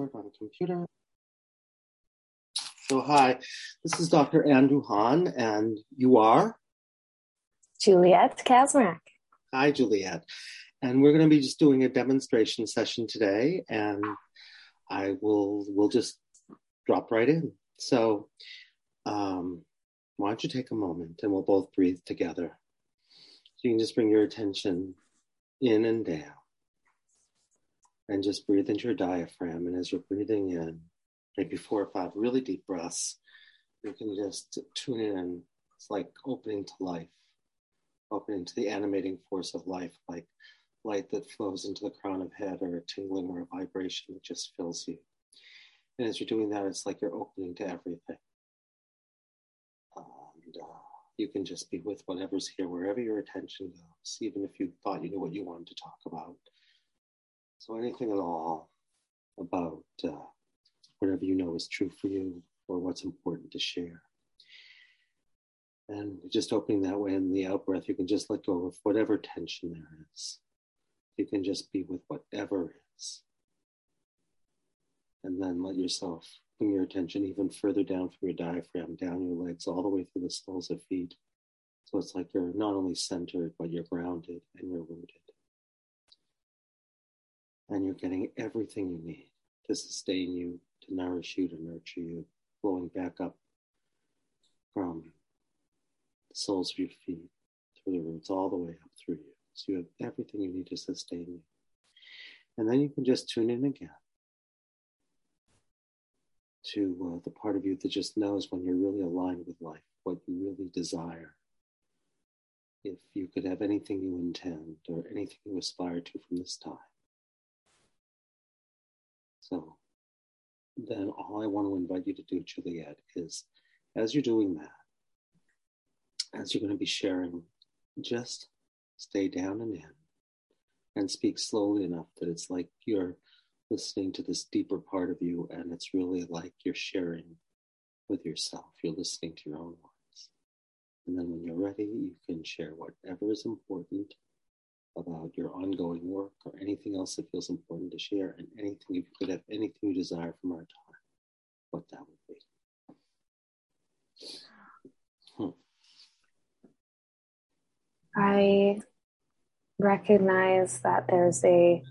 on a computer. So, hi, this is Dr. Andrew Hahn, and you are? Juliet Kazmarek. Hi, Juliet. And we're going to be just doing a demonstration session today, and I will we'll just drop right in. So, um, why don't you take a moment and we'll both breathe together. So you can just bring your attention in and down and just breathe into your diaphragm. And as you're breathing in, maybe four or five really deep breaths, you can just tune in. It's like opening to life, opening to the animating force of life, like light that flows into the crown of head or a tingling or a vibration that just fills you. And as you're doing that, it's like you're opening to everything. And uh, you can just be with whatever's here, wherever your attention goes, even if you thought you knew what you wanted to talk about. So anything at all about uh, whatever you know is true for you or what's important to share. And just opening that way in the out breath, you can just let go of whatever tension there is. You can just be with whatever is. And then let yourself bring your attention even further down from your diaphragm, down your legs, all the way through the soles of feet. So it's like you're not only centered, but you're grounded and you're rooted and you're getting everything you need to sustain you, to nourish you, to nurture you, flowing back up from the soles of your feet, through the roots, all the way up through you. So you have everything you need to sustain you. And then you can just tune in again to uh, the part of you that just knows when you're really aligned with life, what you really desire. If you could have anything you intend or anything you aspire to from this time, so then all I want to invite you to do, Juliet, is as you're doing that, as you're going to be sharing, just stay down and in and speak slowly enough that it's like you're listening to this deeper part of you and it's really like you're sharing with yourself. You're listening to your own words. And then when you're ready, you can share whatever is important about your ongoing work or anything else that feels important to share, and anything, if you could have anything you desire from our time, what that would be. Hmm. I recognize that there's a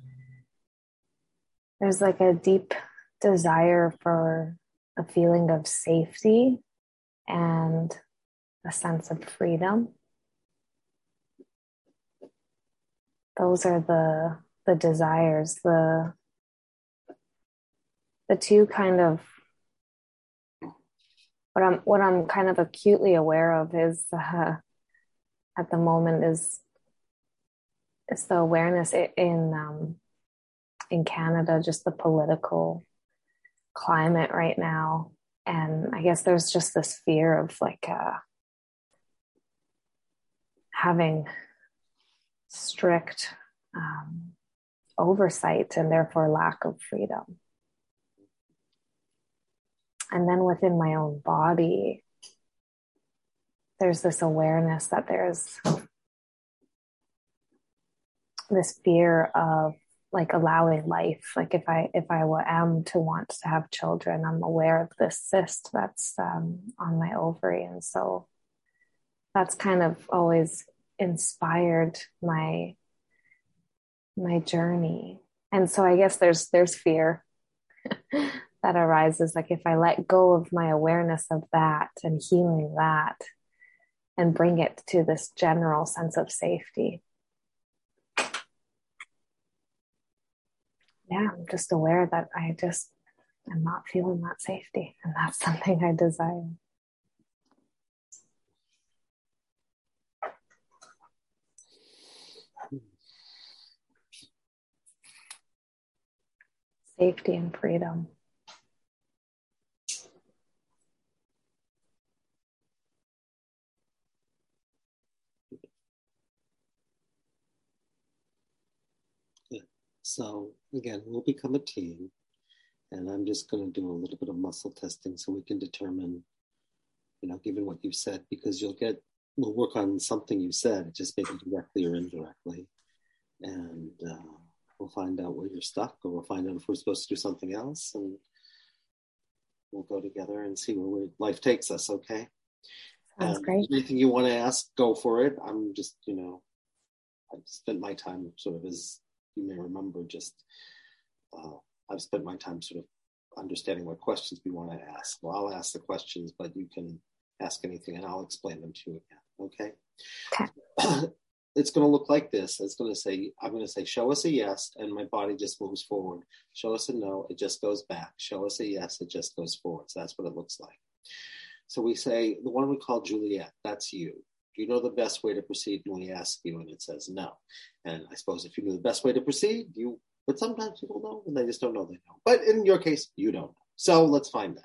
there's like a deep desire for a feeling of safety and a sense of freedom those are the the desires the the two kind of what i'm what i'm kind of acutely aware of is uh, at the moment is is the awareness in um, in Canada, just the political climate right now, and I guess there's just this fear of like uh, having strict um, oversight and therefore lack of freedom. And then within my own body, there's this awareness that there's this fear of like allowing life like if i if i am to want to have children i'm aware of this cyst that's um, on my ovary and so that's kind of always inspired my my journey. And so i guess there's there's fear that arises. Like if i let go of my awareness of that and healing that and bring it to this general sense of safety. Yeah i'm just aware that i just am not feeling that safety and that's something i desire safety and freedom. So again, we'll become a team, and I'm just going to do a little bit of muscle testing so we can determine, you know, given what you said, because you'll get, we'll work on something you said, just maybe directly or indirectly, and uh, we'll find out where you're stuck, or we'll find out if we're supposed to do something else, and we'll go together and see where life takes us. Okay. Sounds um, great. Anything you want to ask, go for it. I'm just, you know, I've spent my time sort of as you may remember, just uh, I've spent my time sort of understanding what questions we want to ask. Well, I'll ask the questions, but you can ask anything and I'll explain them to you again. Okay. Okay. it's going to look like this. It's going to say, I'm going to say, show us a yes, and my body just moves forward. Show us a no, it just goes back. Show us a yes, it just goes forward. So that's what it looks like. So we say, the one we call Juliet, that's you. Do you know the best way to proceed? And we ask you, and it says no. And I suppose if you knew the best way to proceed, you, but sometimes people know and they just don't know they know. But in your case, you don't know. So let's find out.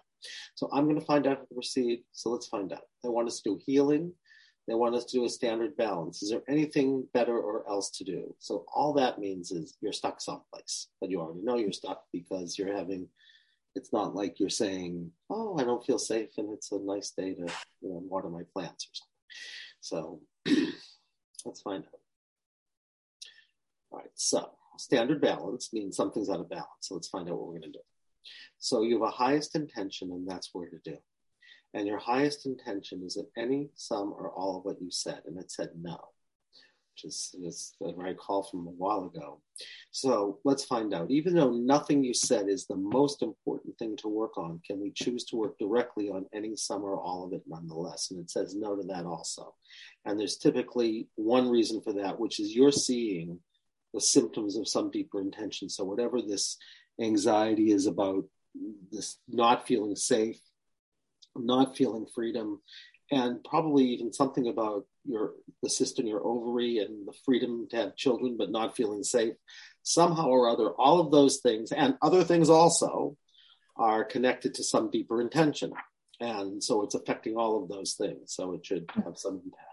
So I'm going to find out how to proceed. So let's find out. They want us to do healing they want us to do a standard balance. Is there anything better or else to do? So all that means is you're stuck someplace, but you already know you're stuck because you're having. It's not like you're saying, "Oh, I don't feel safe," and it's a nice day to you know, water my plants or something. So let's find out. All right. So standard balance means something's out of balance. So let's find out what we're going to do. So you have a highest intention, and that's where to do and your highest intention is it any, some, or all of what you said? And it said no, which is, is a call from a while ago. So let's find out. Even though nothing you said is the most important thing to work on, can we choose to work directly on any, some, or all of it nonetheless? And it says no to that also. And there's typically one reason for that, which is you're seeing the symptoms of some deeper intention. So whatever this anxiety is about, this not feeling safe, not feeling freedom, and probably even something about your the cyst in your ovary and the freedom to have children but not feeling safe somehow or other all of those things and other things also are connected to some deeper intention. And so it's affecting all of those things. So it should have some impact.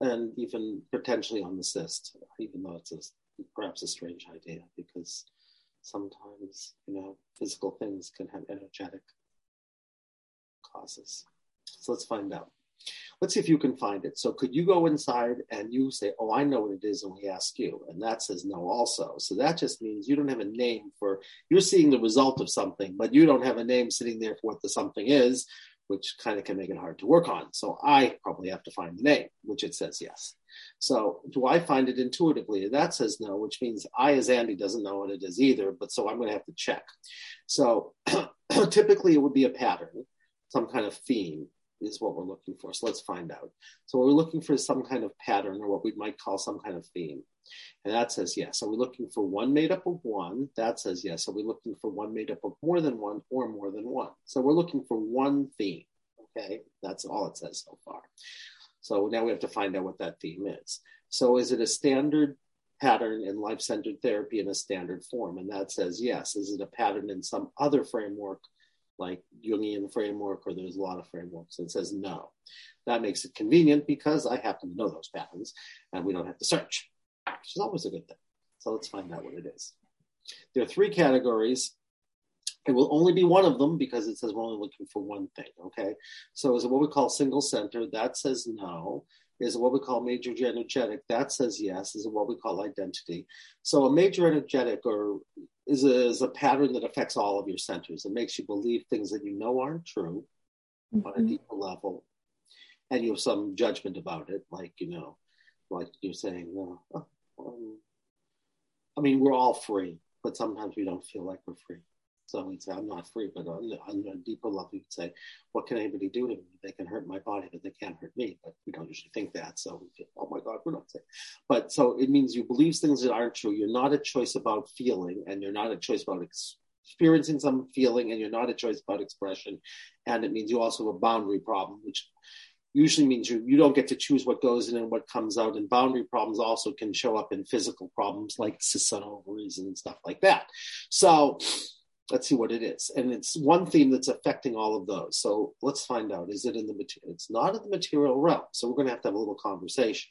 And even potentially on the cyst even though it's a, perhaps a strange idea because sometimes you know physical things can have energetic So let's find out. Let's see if you can find it. So could you go inside and you say, oh, I know what it is, and we ask you. And that says no also. So that just means you don't have a name for, you're seeing the result of something, but you don't have a name sitting there for what the something is, which kind of can make it hard to work on. So I probably have to find the name, which it says yes. So do I find it intuitively? That says no, which means I, as Andy, doesn't know what it is either, but so I'm going to have to check. So typically it would be a pattern some kind of theme is what we're looking for. So let's find out. So we're looking for some kind of pattern or what we might call some kind of theme. And that says yes. Are we looking for one made up of one? That says yes. Are we looking for one made up of more than one or more than one? So we're looking for one theme. Okay, that's all it says so far. So now we have to find out what that theme is. So is it a standard pattern in life centered therapy in a standard form? And that says yes. Is it a pattern in some other framework like Jungian framework or there's a lot of frameworks. It says no. That makes it convenient because I happen to know those patterns and we don't have to search, which is always a good thing. So let's find out what it is. There are three categories. It will only be one of them because it says we're only looking for one thing. Okay. So is what we call single center? That says no. Is it what we call major energetic? That says yes. Is it what we call identity? So a major energetic or is a, is a pattern that affects all of your centers. It makes you believe things that you know aren't true mm-hmm. on a mm-hmm. deeper level, and you have some judgment about it, like you know, like you're saying, no, oh, um, I mean, we're all free, but sometimes we don't feel like we're free. So we'd say, I'm not free, but on, on a deeper level, you'd say, what can anybody do to me? They can hurt my body, but they can't hurt me. But we don't usually think that. So feel, oh my God, we're not safe. But so it means you believe things that aren't true. You're not a choice about feeling, and you're not a choice about ex- experiencing some feeling, and you're not a choice about expression. And it means you also have a boundary problem, which usually means you, you don't get to choose what goes in and what comes out. And boundary problems also can show up in physical problems like cysts on ovaries and stuff like that. So let's see what it is. And it's one theme that's affecting all of those. So let's find out. Is it in the material? It's not in the material realm. So we're going to have to have a little conversation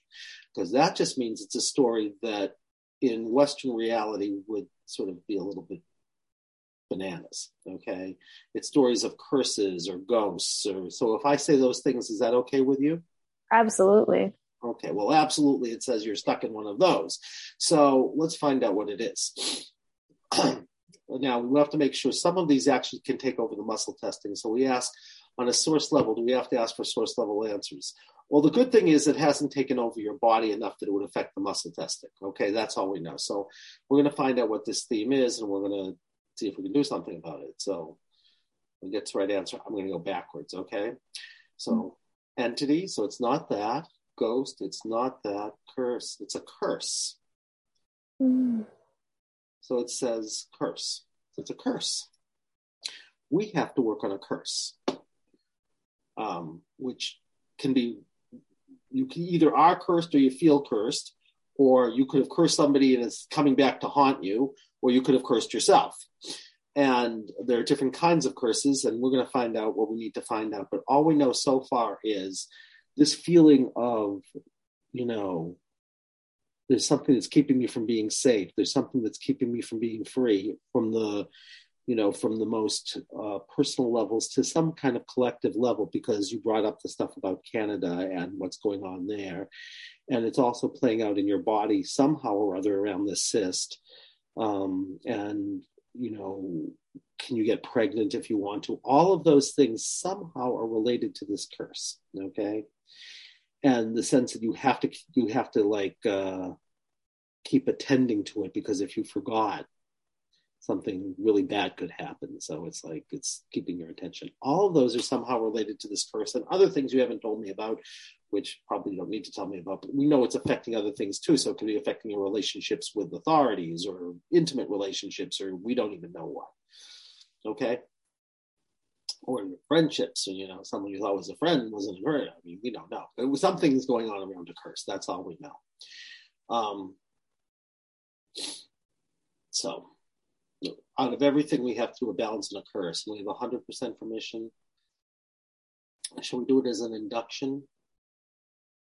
because that just means it's a story that in Western reality would sort of be a little bit bananas. Okay. It's stories of curses or ghosts. Or so if I say those things, is that okay with you? Absolutely. Okay, well, absolutely, it says you're stuck in one of those. So let's find out what it is. now, we have to make sure some of these actually can take over the muscle testing. So we ask on a source level, do we have to ask for source level answers? Well, the good thing is it hasn't taken over your body enough that it would affect the muscle testing. Okay, that's all we know. So we're going to find out what this theme is and we're going to see if we can do something about it. So we get to the right answer. I'm going to go backwards. Okay, so entity, so it's not that. Ghost, it's not that. Curse, it's a curse. Mm. So it says curse. It's a curse. We have to work on a curse, um, which can be you can either are cursed or you feel cursed, or you could have cursed somebody and it's coming back to haunt you, or you could have cursed yourself. And there are different kinds of curses, and we're going to find out what we need to find out. But all we know so far is this feeling of, you know, there's something that's keeping me from being safe. There's something that's keeping me from being free from the, you know, from the most uh, personal levels to some kind of collective level, because you brought up the stuff about Canada and what's going on there. And it's also playing out in your body somehow or other around the cyst. Um, and, you know, can you get pregnant if you want to? All of those things somehow are related to this curse. Okay. And the sense that you have to, you have to like, uh, keep attending to it because if you forgot, something really bad could happen. So it's like it's keeping your attention. All of those are somehow related to this and other things you haven't told me about, which probably you don't need to tell me about, but we know it's affecting other things too. So it could be affecting your relationships with authorities or intimate relationships, or we don't even know what. Okay. Or your friendships, you know, someone you thought was a friend wasn't a friend. I mean, we don't know. There was something's going on around a curse. That's all we know. Um, so out of everything, we have to a balance and a curse. We have 100% permission. Shall we do it as an induction?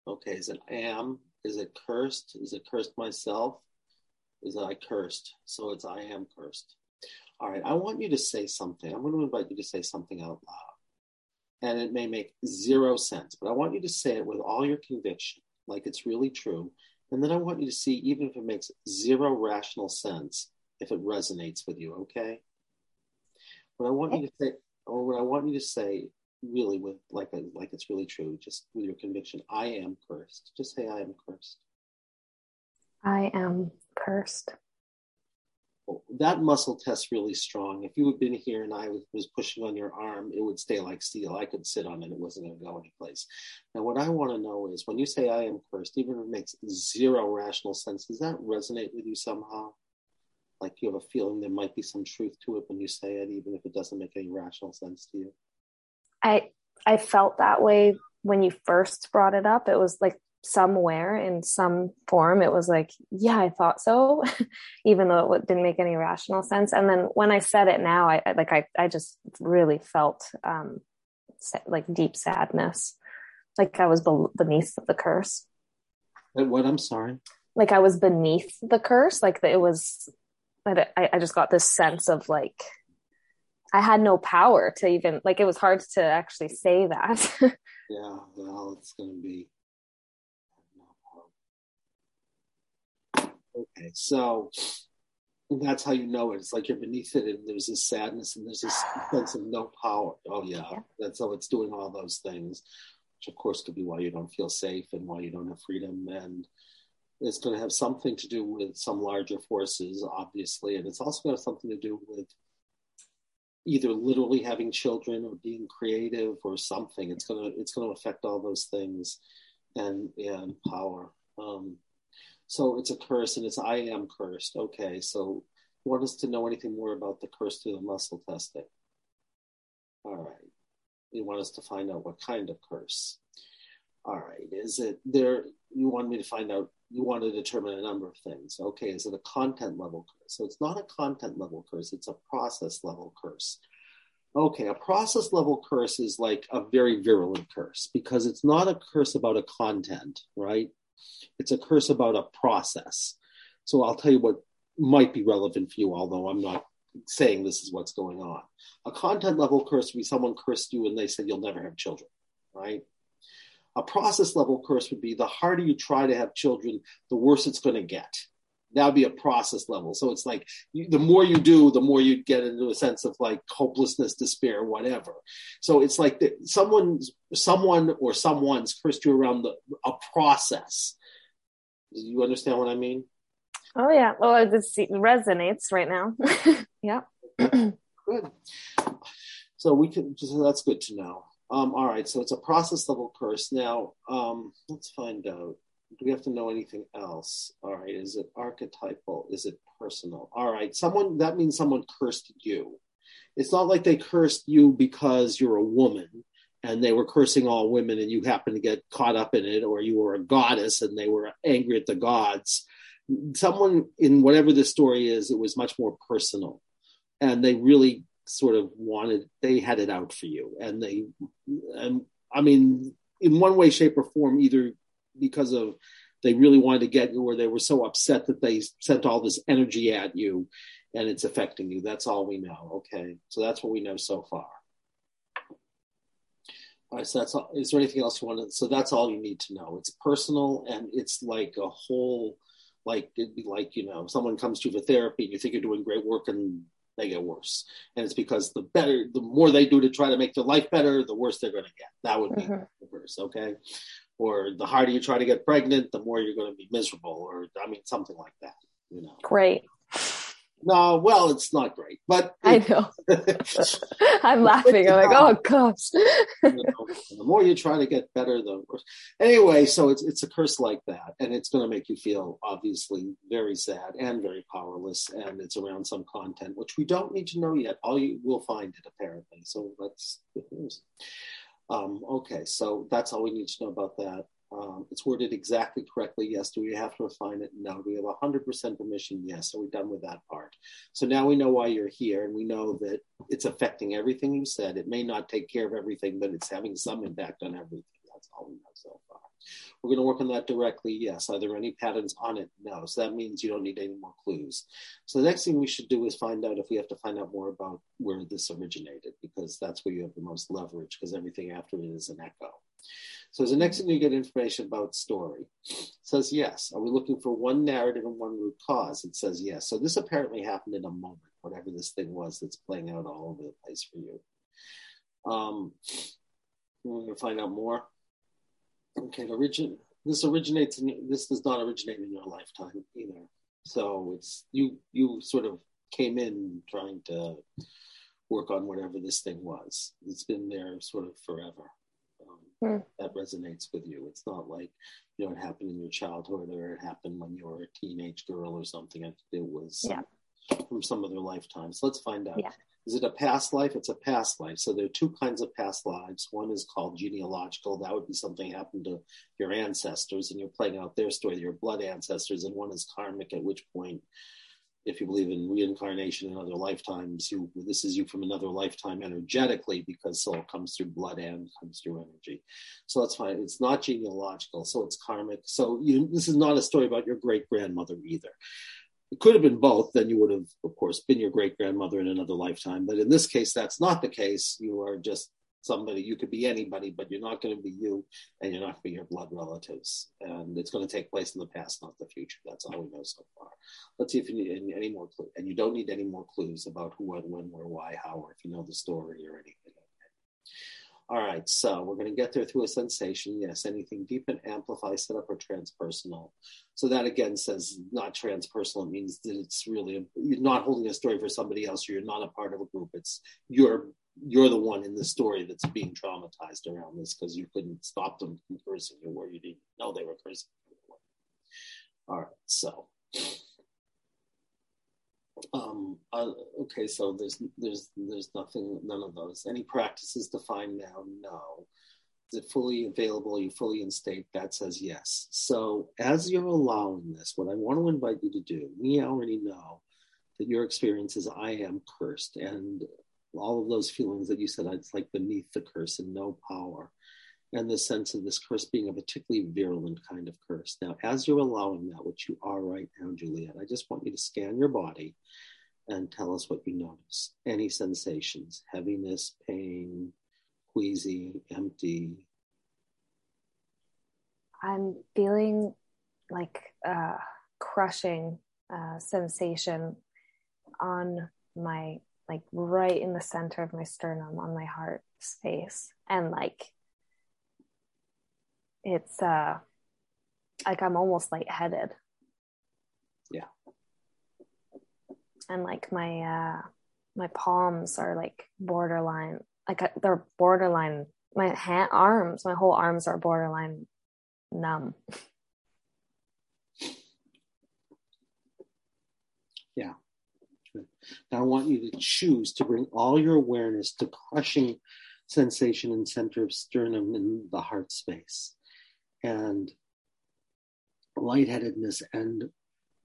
Okay, is it am? Is it cursed? Is it cursed myself? Is it I cursed? So it's I am cursed. All right, I want you to say something. I'm going to invite you to say something out loud. And it may make zero sense, but I want you to say it with all your conviction, like it's really true. And then I want you to see, even if it makes zero rational sense, if it resonates with you, okay? What I want you to say, or what I want you to say, really with like a, like it's really true, just with your conviction. I am cursed. Just say I am cursed. I am cursed. That muscle test really strong. If you had been here and I was pushing on your arm, it would stay like steel. I could sit on it; it wasn't going to go anyplace. Now, what I want to know is when you say "I am cursed," even if it makes zero rational sense, does that resonate with you somehow? like you have a feeling there might be some truth to it when you say it, even if it doesn't make any rational sense to you? I I felt that way when you first brought it up. It was like somewhere in some form, it was like, yeah, I thought so, even though it didn't make any rational sense. And then when I said it now, I, I like I I just really felt um, like deep sadness, like I was beneath the curse. What? I'm sorry. Like I was beneath the curse, like it was I, I just got this sense of like I had no power to even like it was hard to actually say that. yeah, well, it's going to be. Okay, so that's how you know it. It's like you're beneath it, and there's this sadness, and there's this sense of no power. Oh yeah, yeah. that's how it's doing all those things, which of course could be why you don't feel safe and why you don't have freedom and it's going to have something to do with some larger forces, obviously, and it's also going to have something to do with either literally having children or being creative or something. It's going to it's going to affect all those things and and power. Um, so it's a curse, and it's I am cursed. Okay, so you want us to know anything more about the curse through the muscle testing? All right, you want us to find out what kind of curse? All right, is it there? You want me to find out you want to determine a number of things. Okay, is it a content level curse? So it's not a content level curse, it's a process level curse. Okay, a process level curse is like a very virulent curse because it's not a curse about a content, right? It's a curse about a process. So I'll tell you what might be relevant for you, although I'm not saying this is what's going on. A content level curse would be someone cursed you and they said you'll never have children, right? A process level curse would be the harder you try to have children, the worse it's going to get. That would be a process level. So it's like you, the more you do, the more you get into a sense of like hopelessness, despair, whatever. So it's like the, someone, someone or someone's cursed you around the, a process. Do you understand what I mean? Oh yeah. Well, it resonates right now. yeah. good. So we can. So that's good to know. Um, all right. So it's a process level curse. Now, um, let's find out. Do we have to know anything else? All right. Is it archetypal? Is it personal? All right. Someone that means someone cursed you. It's not like they cursed you because you're a woman and they were cursing all women and you happened to get caught up in it or you were a goddess and they were angry at the gods someone in whatever the story is, it was much more personal, and they really sort of wanted they had it out for you, and they, and I mean, in one way, shape, or form, either because of they really wanted to get you, or they were so upset that they sent all this energy at you, and it's affecting you. That's all we know. Okay, so that's what we know so far. All right, so that's all. Is there anything else you want to? So that's all you need to know. It's personal, and it's like a whole like it'd be like you know someone comes to you for therapy and you think you're doing great work and they get worse and it's because the better the more they do to try to make their life better the worse they're going to get that would be mm-hmm. the worst okay or the harder you try to get pregnant the more you're going to be miserable or i mean something like that you know great no, well, it's not great, but I know. I'm laughing. I'm like, oh gosh. you know, the more you try to get better, the worse. Anyway, so it's it's a curse like that, and it's going to make you feel obviously very sad and very powerless, and it's around some content which we don't need to know yet. All you will find it apparently. So that's good news. Um, okay, so that's all we need to know about that. Um, it's worded exactly correctly. Yes. Do we have to refine it? No. Do we have 100% permission? Yes. Are we done with that part? So now we know why you're here and we know that it's affecting everything you said. It may not take care of everything, but it's having some impact on everything. That's all we know so far. We're going to work on that directly. Yes. Are there any patterns on it? No. So that means you don't need any more clues. So the next thing we should do is find out if we have to find out more about where this originated, because that's where you have the most leverage, because everything after it is an echo. So the next thing you get information about story. It says yes. Are we looking for one narrative and one root cause? It says yes. So this apparently happened in a moment, whatever this thing was that's playing out all over the place for you. Um, we're going to find out more. Okay, origin. This originates. In, this does not originate in your lifetime either. So it's you. You sort of came in trying to work on whatever this thing was. It's been there sort of forever hmm. that resonates with you. It's not like, you know, it happened in your childhood or it happened when you were a teenage girl or something. It was yeah. from some other lifetime. So let's find out. Yeah. Is it a past life? It's a past life. So there are two kinds of past lives. One is called genealogical. That would be something happened to your ancestors, and you're playing out their story, your blood ancestors. And one is karmic, at which point if you believe in reincarnation in other lifetimes, you this is you from another lifetime energetically because soul comes through blood and comes through energy. So that's fine. It's not genealogical, so it's karmic. So you, this is not a story about your great grandmother either. It could have been both. Then you would have, of course, been your great grandmother in another lifetime. But in this case, that's not the case. You are just somebody. You could be anybody, but you're not going to be you, and you're not going to be your blood relatives. And it's going to take place in the past, not the future. That's all we know so far. Let's see if you need any, any more clues. And you don't need any more clues about who, when, when, where, why, how, or if you know the story or anything. All right, so we're going to get there through a sensation. Yes, anything deep and amplify, set up, or transpersonal. So that again says not transpersonal. It means that it's really you're not holding a story for somebody else, or you're not a part of a group. It's you're you're the one in the story that's being traumatized around this because you couldn't stop them from cursing you where you didn't know they were cursing you. All right, so um, uh, okay, so there's there's there's nothing, none of those. Any practices defined now? No. Is it fully available? Are you fully in state? That says yes. So as you're allowing this, what I want to invite you to do, we already know that your experience is I am cursed, and all of those feelings that you said, it's like beneath the curse and no power. And the sense of this curse being a particularly virulent kind of curse. Now, as you're allowing that, which you are right now, Juliet, I just want you to scan your body and tell us what you notice. Any sensations, heaviness, pain, queasy, empty, I'm feeling like a crushing uh, sensation on my like right in the center of my sternum on my heart space and like it's uh like I'm almost lightheaded. Yeah. And like my uh my palms are like borderline like uh, they're borderline my hand arms my whole arms are borderline numb yeah now i want you to choose to bring all your awareness to crushing sensation in center of sternum in the heart space and lightheadedness and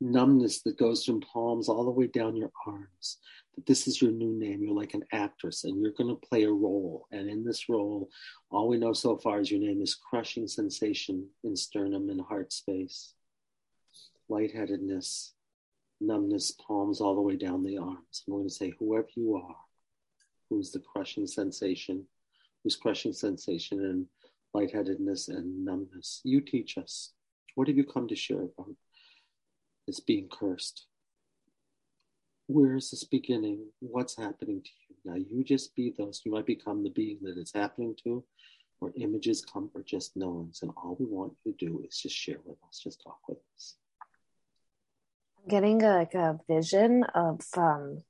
numbness that goes from palms all the way down your arms. That this is your new name. You're like an actress and you're going to play a role. And in this role, all we know so far is your name is crushing sensation in sternum and heart space, lightheadedness, numbness, palms all the way down the arms. I'm going to say, whoever you are, who's the crushing sensation, who's crushing sensation and lightheadedness and numbness. You teach us. What have you come to share about? is being cursed. Where is this beginning? What's happening to you? Now you just be those. You might become the being that it's happening to, or images come or just knowings. And all we want you to do is just share with us, just talk with us. I'm getting a, like a vision of um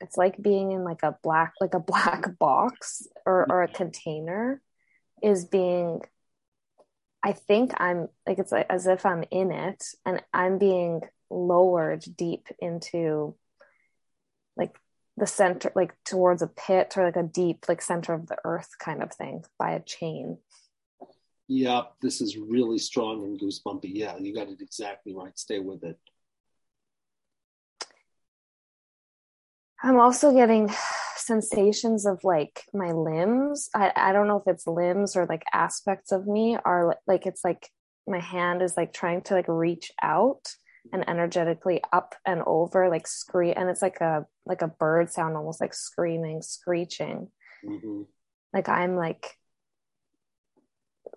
it's like being in like a black like a black box or, or a container is being I think I'm like it's like as if I'm in it and I'm being lowered deep into like the center, like towards a pit or like a deep, like center of the earth kind of thing by a chain. Yeah, this is really strong and goosebumpy. Yeah, you got it exactly right. Stay with it. I'm also getting sensations of like my limbs. I, I don't know if it's limbs or like aspects of me are like it's like my hand is like trying to like reach out and energetically up and over like scream and it's like a like a bird sound almost like screaming screeching mm-hmm. like i'm like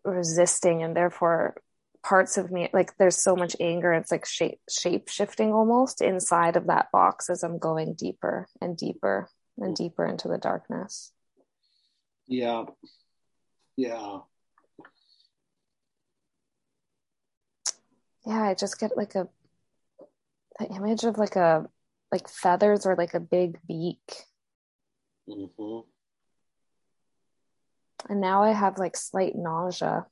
resisting and therefore parts of me like there's so much anger it's like shape shape shifting almost inside of that box as i'm going deeper and deeper and deeper into the darkness. Yeah. Yeah. Yeah i just get like a the image of like a like feathers or like a big beak. Mm-hmm. and now i have like slight nausea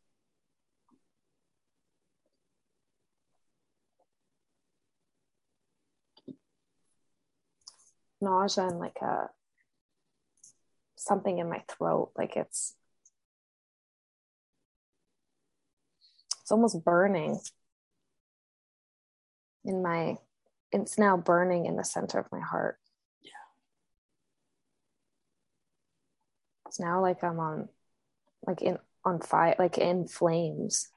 nausea and like a something in my throat like it's it's almost burning in my it's now burning in the center of my heart. Yeah. It's now like i'm on like in on fire like in flames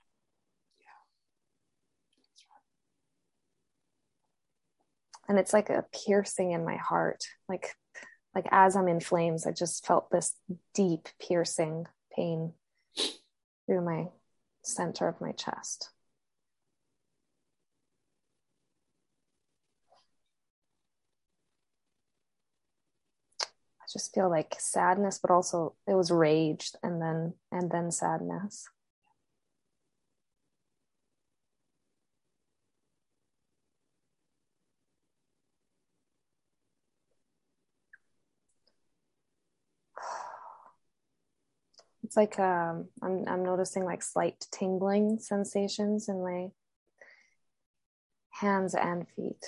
and it's like a piercing in my heart like like as i'm in flames i just felt this deep piercing pain through my center of my chest. I just feel like sadness but also it was rage and then and then sadness it's like um, I'm I'm noticing like slight tingling sensations in my hands and feet.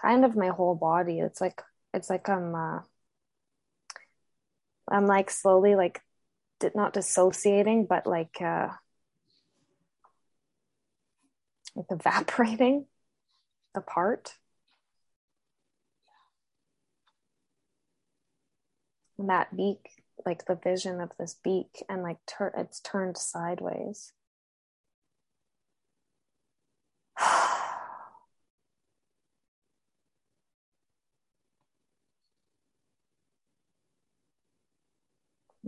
Kind of my whole body. It's like it's like I'm uh, I'm like slowly like not dissociating, but like uh, like evaporating apart. That beak like the vision of this beak and like tur- it's turned sideways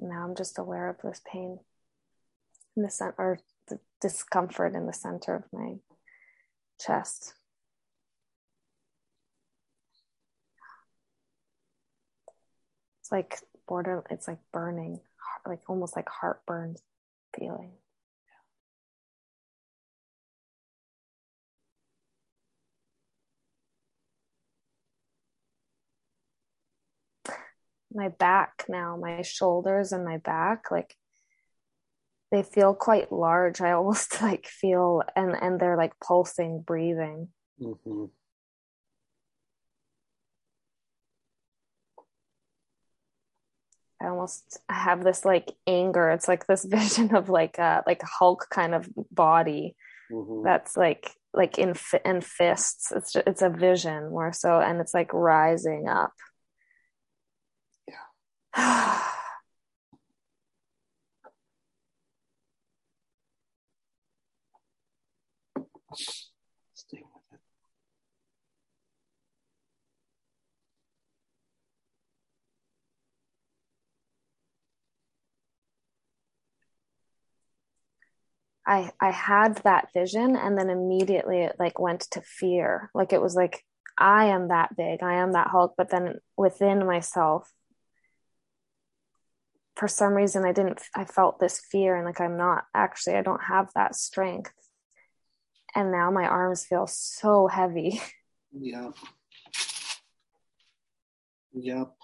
Now I'm just aware of this pain in the center, or the discomfort in the center of my chest. It's like border, it's like burning, like almost like heartburn feeling. my back now, my shoulders and my back, like they feel quite large. I almost like feel and and they're like pulsing, breathing. Mm-hmm. I almost have this like anger. It's like this vision of like a like Hulk kind of body mm-hmm. that's like like in in fists. It's just, it's a vision more so, and it's like rising up. Stay I I had that vision and then immediately it like went to fear. Like it was like I am that big. I am that Hulk, but then within myself for some reason I didn't I felt this fear and like I'm not actually I don't have that strength. And now my arms feel so heavy. Yep. Yep.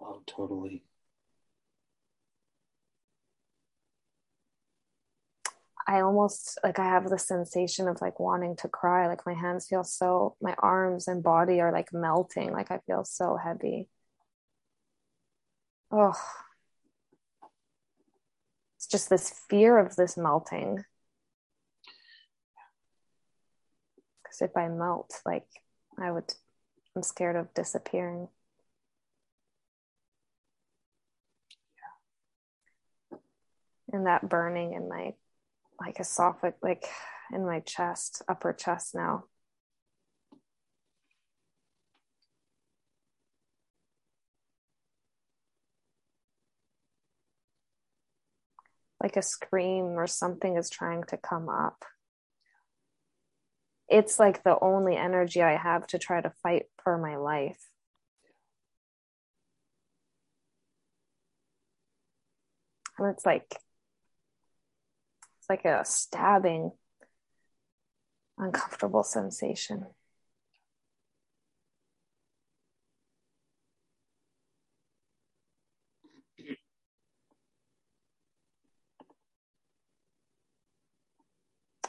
Oh, totally. I almost like I have the sensation of like wanting to cry. Like my hands feel so, my arms and body are like melting. Like I feel so heavy. Oh, it's just this fear of this melting. Because if I melt, like I would, I'm scared of disappearing. And that burning in my, like esophagus, like in my chest, upper chest now. like a scream or something is trying to come up. It's like the only energy I have to try to fight for my life. And it's like like a stabbing uncomfortable sensation.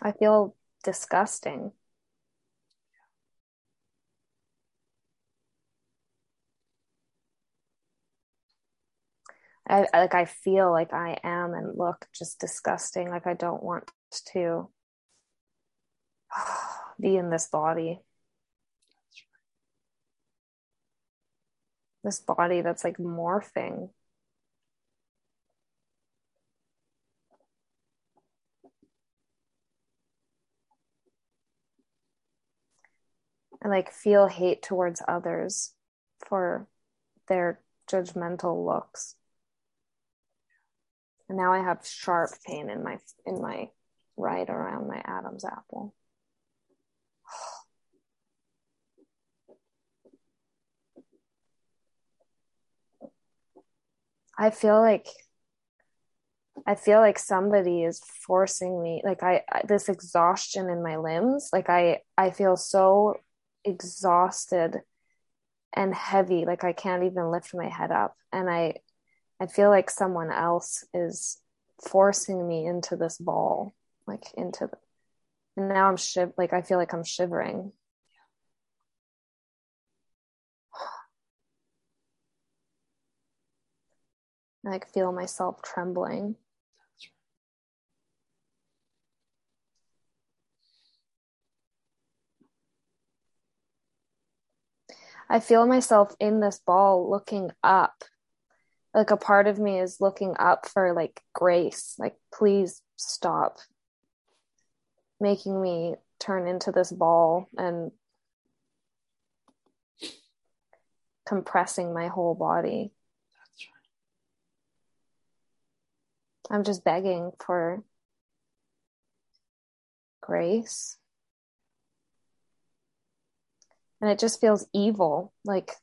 I feel disgusting. I, like I feel like I am and look just disgusting. Like I don't want to be in this body. This body that's like morphing. and like feel hate towards others for their judgmental looks and now i have sharp pain in my in my right around my adam's apple. I feel like I feel like somebody is forcing me like I, I, this exhaustion in my limbs like I I feel so exhausted and heavy like i can't even lift my head up. And i i feel like someone else is forcing me into this ball like into the, and now i'm shiv like i feel like i'm shivering I like feel myself trembling I feel myself in this ball looking up. Like a part of me is looking up for like grace, like, please stop making me turn into this ball and compressing my whole body. I'm just begging for grace. And it just feels evil. Like,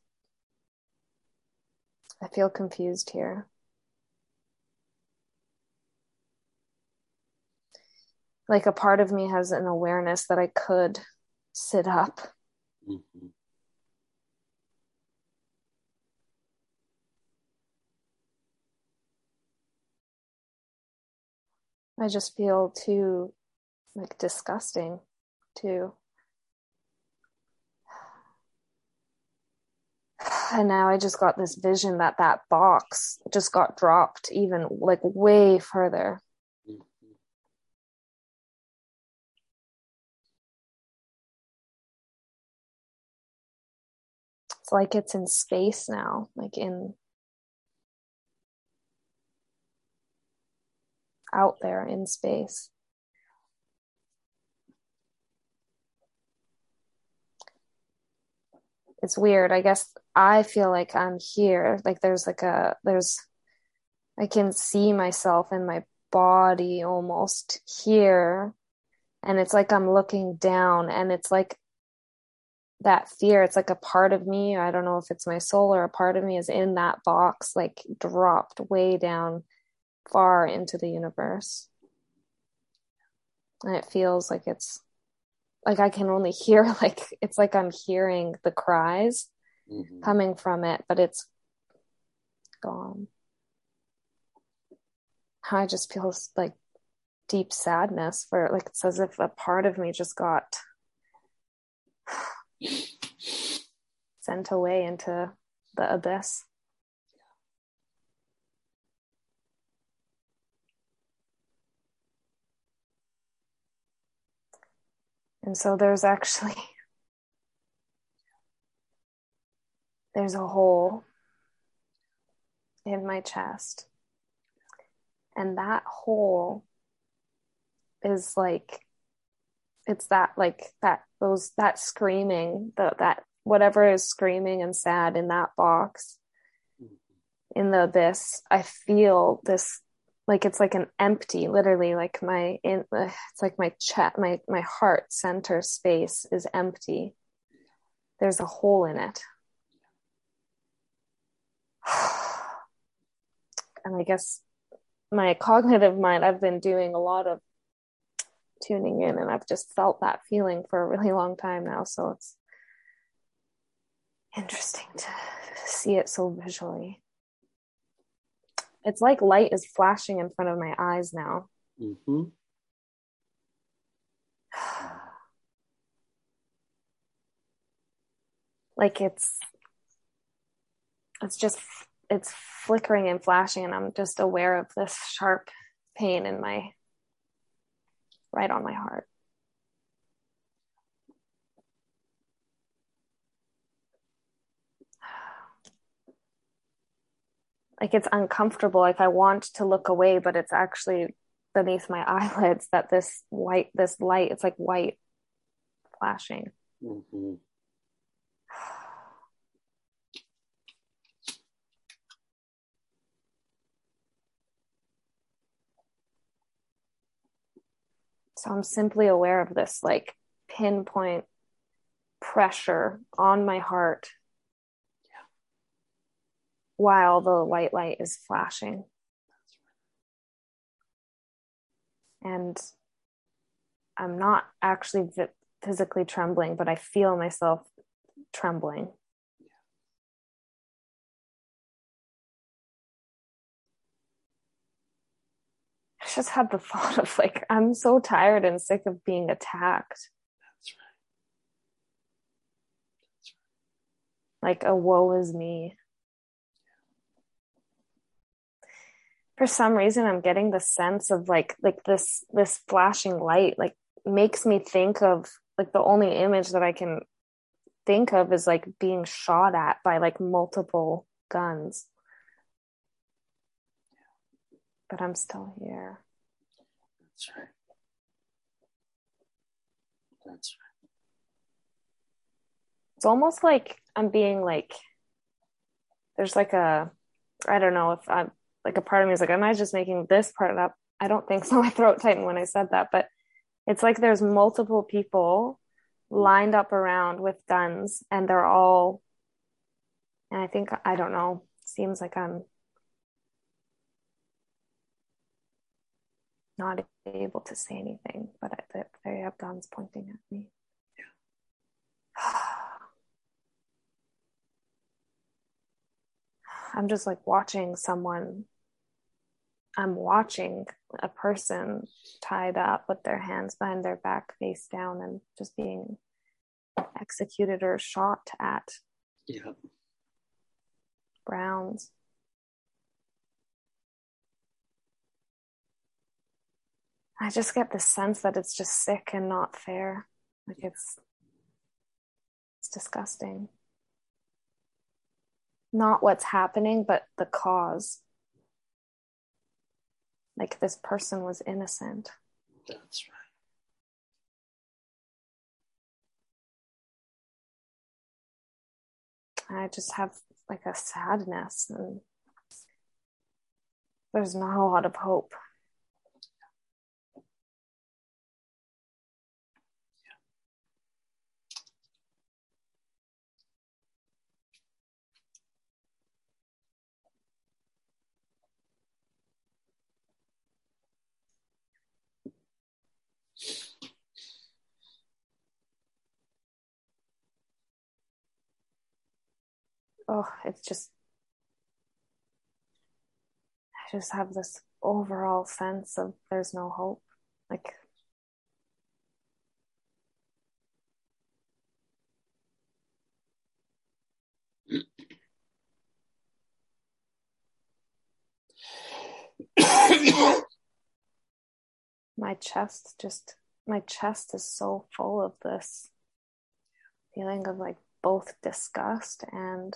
I feel confused here. Like, a part of me has an awareness that I could sit up. Mm-hmm. I just feel too like disgusting too. And now I just got this vision that that box just got dropped even like way further. It's like it's in space now, like in out there in space. It's weird. I guess I feel like I'm here. Like there's like a, there's, I can see myself in my body almost here. And it's like I'm looking down and it's like that fear it's like a part of me i don't know if it's my soul or a part of me is in that box like dropped way down far into the universe. And it feels like it's like I can only hear like it's like I'm hearing the cries mm-hmm. coming from it, but it's gone. I just feel like deep sadness for like it's as if a part of me just got sent away into the abyss. And so there's actually there's a hole in my chest. And that hole is like it's that like that those that screaming the that whatever is screaming and sad in that box mm-hmm. in the abyss i feel this like it's like an empty literally like my in it's like my chat my my heart center space is empty. There's a hole in it and i guess my cognitive mind i've been doing a lot of tuning in and i've just felt that feeling for a really long time now so it's interesting to see it so visually it's like light is flashing in front of my eyes now. Mm-hmm. like it's it's just it's flickering and flashing and i'm just aware of this sharp pain in my right on my heart like it's uncomfortable like i want to look away but it's actually beneath my eyelids that this white this light it's like white flashing mm-hmm. So i'm simply aware of this like pinpoint pressure on my heart while the white light is flashing. And I'm not actually physically trembling, but I feel myself trembling. Just had the thought of like, I'm so tired and sick of being attacked. That's right. That's right. Like a woe is me. for some reason i'm getting the sense of like like this this flashing light like makes me think of like the only image that i can think of is like being shot at by like multiple guns but i'm still here that's right that's right it's almost like i'm being like there's like a i don't know if i'm like a part of me is like, am I just making this part up? I don't think so. My throat tightened when I said that, but it's like there's multiple people lined up around with guns and they're all and I think I don't know, seems like I'm not able to say anything, but I, they have guns pointing at me. Yeah. I'm just like watching someone. I'm watching a person tied up with their hands behind their back, face down, and just being executed or shot at. Yeah. Browns. I just get the sense that it's just sick and not fair. Like it's it's disgusting. Not what's happening, but the cause. Like this person was innocent. That's right. I just have like a sadness and there's not a lot of hope. Oh, it's just, I just have this overall sense of there's no hope. Like, my chest just my chest is so full of this feeling of like both disgust and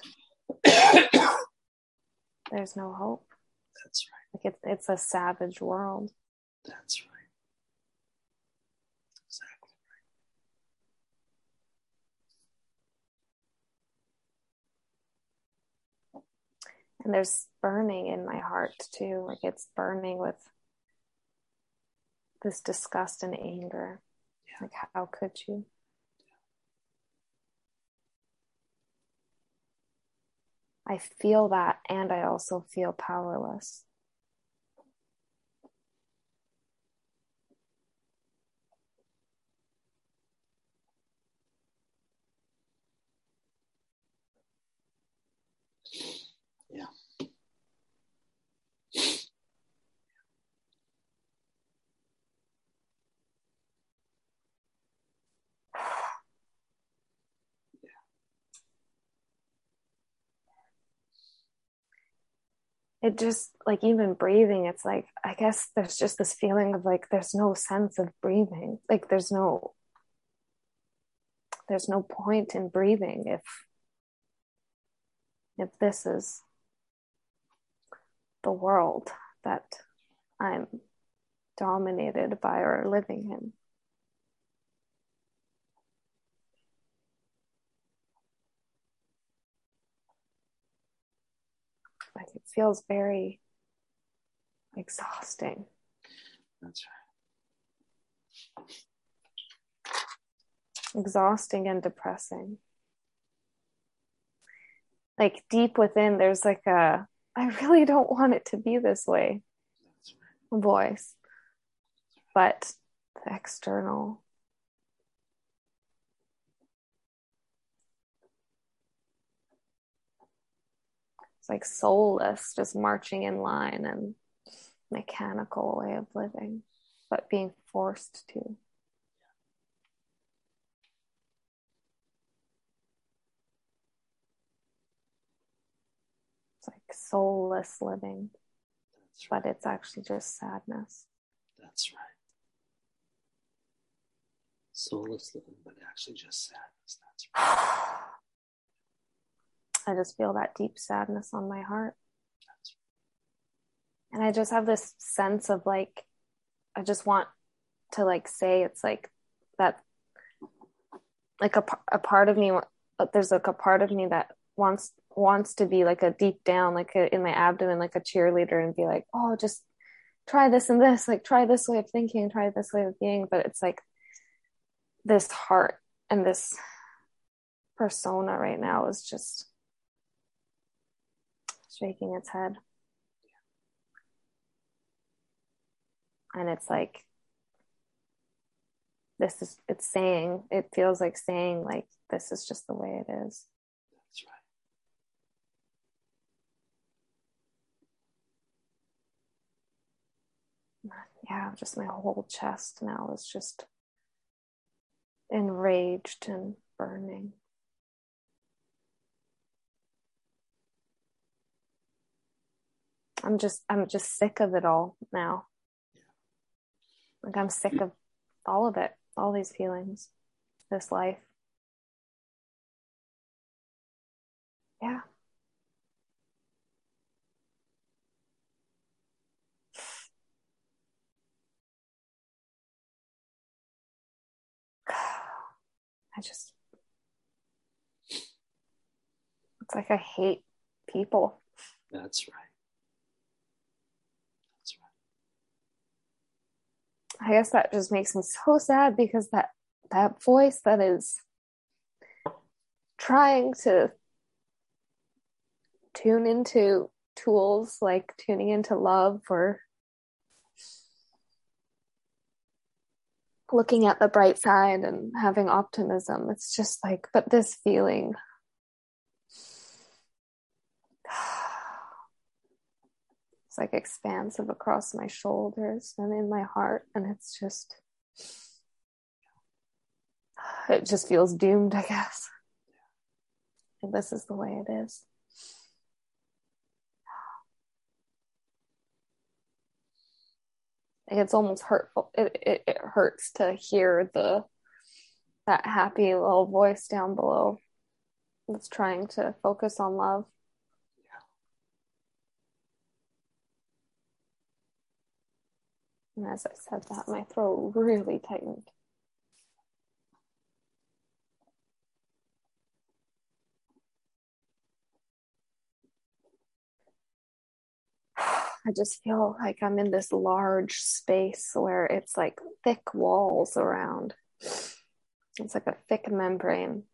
there's no hope. That's right. Like it's it's a savage world. That's right. Exactly right. And there's burning in my heart too. Like it's burning with this disgust and anger. Yeah. Like how could you? I feel that and I also feel powerless. It just like even breathing it's like i guess there's just this feeling of like there's no sense of breathing. Like there's no there's no point in breathing if if this is the world that i'm dominated by or living in feels very exhausting. That's right. Exhausting and depressing. Like deep within, there's like a, I really don't want it to be this way right. voice. But the external like soulless, just marching in line and mechanical way of living, but being forced to. It's like soulless living, right. but it's actually just sadness. That's right. Soulless living, but actually just sadness. That's right. I just feel that deep sadness on my heart. And I just have this sense of like, I just want to like say it's like that, like a, a part of me, uh, there's like a part of me that wants wants to be like a deep down, like a, in my abdomen, like a cheerleader and be like, oh, just try this and this, like try this way of thinking, try this way of being. But it's like this heart and this persona right now is just shaking its head. And it's like, this is, it's saying, it feels like saying, like, this is just the way it is. That's right. Yeah, just my whole chest now is just enraged and burning. I'm just I'm just sick of it all now. Like I'm sick of all of it, all these feelings, this life. Yeah. I just it's like I hate people. That's right. I guess that just makes me so sad because that that voice that is trying to tune into tools like tuning into love or looking at the bright side and having optimism. It's just like, but this feeling it's like expansive across my shoulders and in my heart and it's just it just feels doomed i guess. And this is the way it is. It's almost hurtful. It, it, it hurts to hear the that happy little voice down below that's trying to focus on love And as I said that, my throat really tightened. I just feel like I'm in this large space where it's like thick walls around. It's like a thick membrane.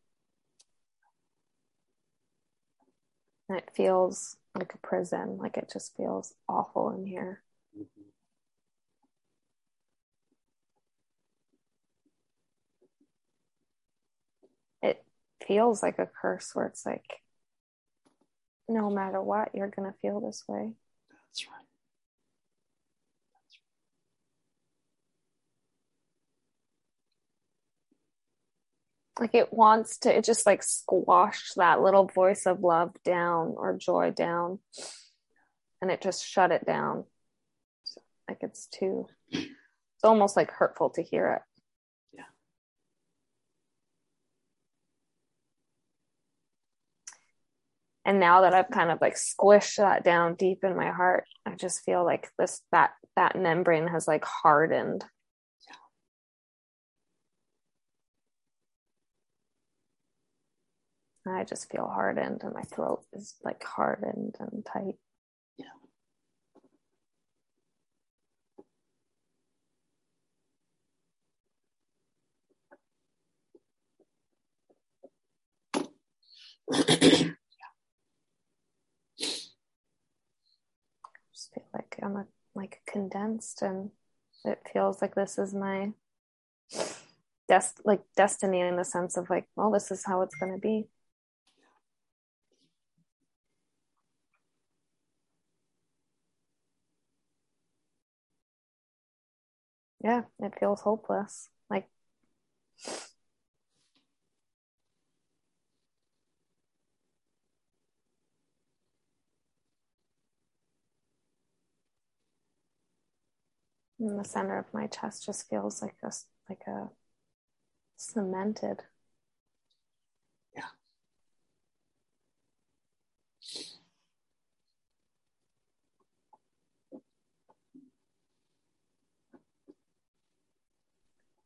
And it feels like a prison, like it just feels awful in here. Feels like a curse where it's like no matter what you're going to feel this way. That's right. Like it wants to it just like squash that little voice of love down or joy down. And it just shut it down. Like it's too it's almost like hurtful to hear it and now that i've kind of like squished that down deep in my heart i just feel like this that that membrane has like hardened yeah. i just feel hardened and my throat is like hardened and tight yeah like I'm a, like condensed and it feels like this is my des- like destiny in the sense of like well this is how it's going to be. Yeah it feels hopeless like in the center of my chest just feels like a like a cemented. Yeah.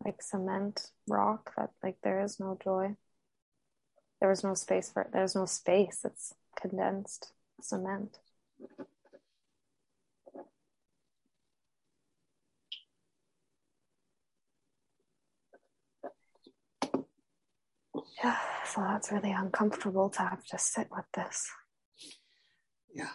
Like cement rock that like there is no joy. There is no space for it. There's no space. It's condensed cement. Yeah, so that's really uncomfortable to have to sit with this. Yeah.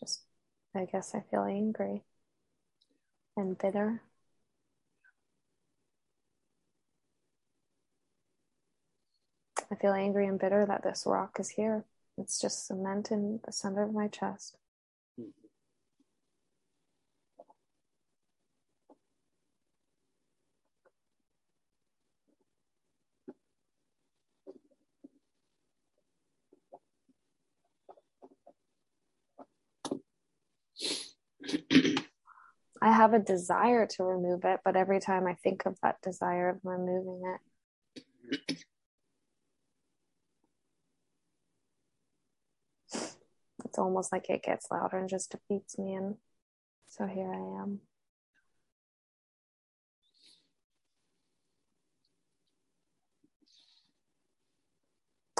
Just, I guess I feel angry and bitter. I feel angry and bitter that this rock is here. It's just cement in the center of my chest. I have a desire to remove it, but every time I think of that desire of removing it, it's almost like it gets louder and just defeats me. And so here I am.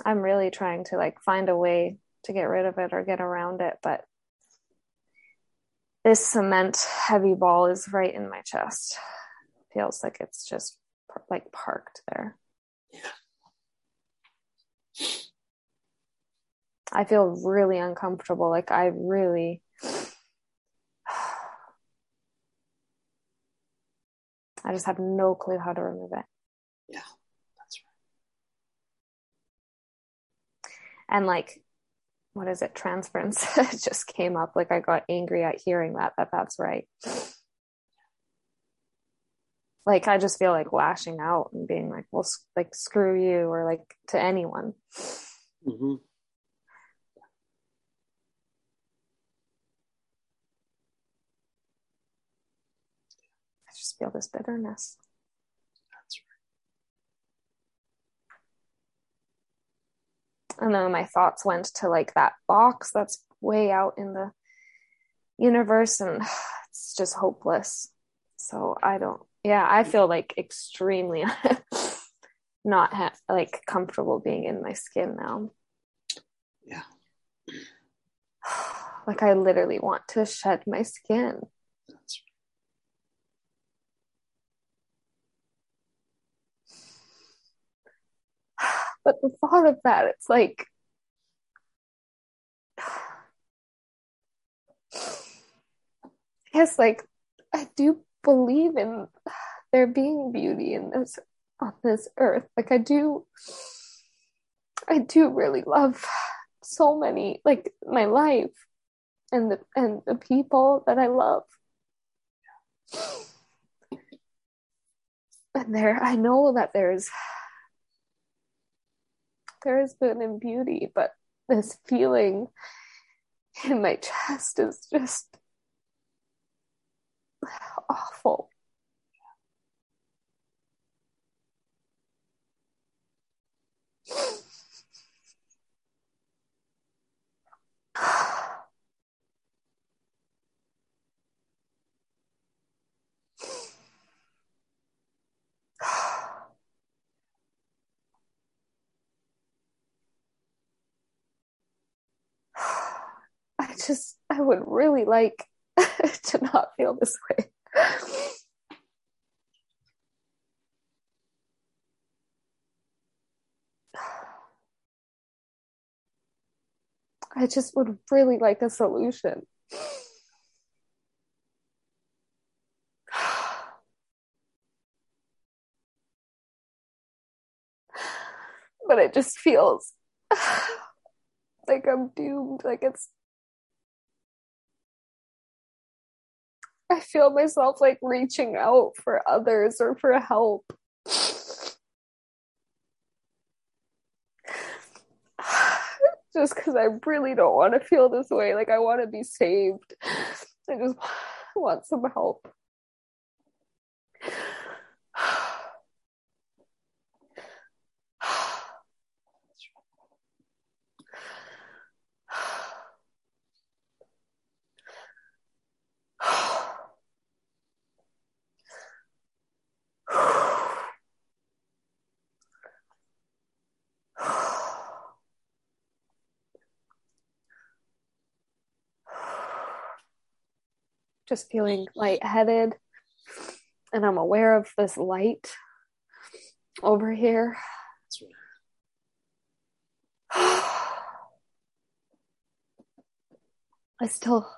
I'm really trying to like find a way to get rid of it or get around it, but this cement heavy ball is right in my chest. Feels like it's just like parked there. Yeah. I feel really uncomfortable. Like I really I just have no clue how to remove it. Yeah, that's right. And like what is it? Transference just came up. Like i got angry at hearing that that that's right. Like i just feel like lashing out and being like well like screw you or like to anyone. Mm-hmm. i just feel this bitterness and then my thoughts went to like that box that's way out in the universe and it's just hopeless. So i don't yeah i feel like extremely not ha- like comfortable being in my skin now. Yeah. Like i literally want to shed my skin that's but the thought of that it's like I guess like I do believe in there being beauty in this on this earth. Like I do I do really love so many like my life and the and the people that I love. And there I know that there's there is good and beauty, but this feeling in my chest is just awful. I just, I would really like to not feel this way. I just would really like a solution. But it just feels like I'm doomed. Like it's. I feel myself like reaching out for others or for help. just because I really don't want to feel this way. Like, I want to be saved. I just want some help. Just feeling lightheaded. And I'm aware of this light over here. I still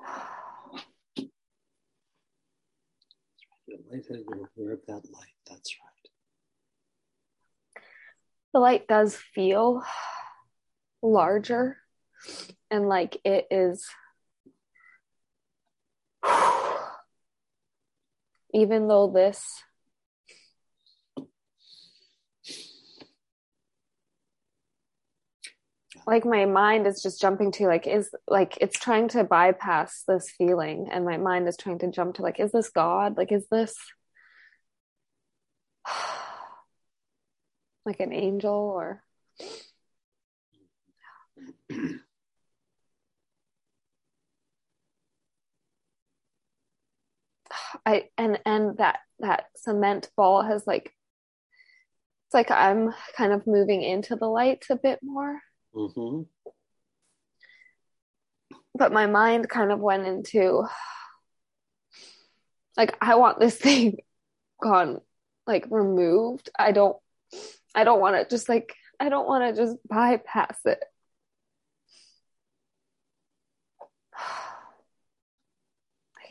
lightheaded, you're aware of that light. That's right. The light does feel larger and like it is even though this like my mind is just jumping to like is like it's trying to bypass this feeling and my mind is trying to jump to like is this god? Like is this like an angel or I and and that that cement ball has like it's like I'm kind of moving into the light a bit more. Mm-hmm. But my mind kind of went into like I want this thing gone like removed. I don't I don't want to just like I don't want to just bypass it. I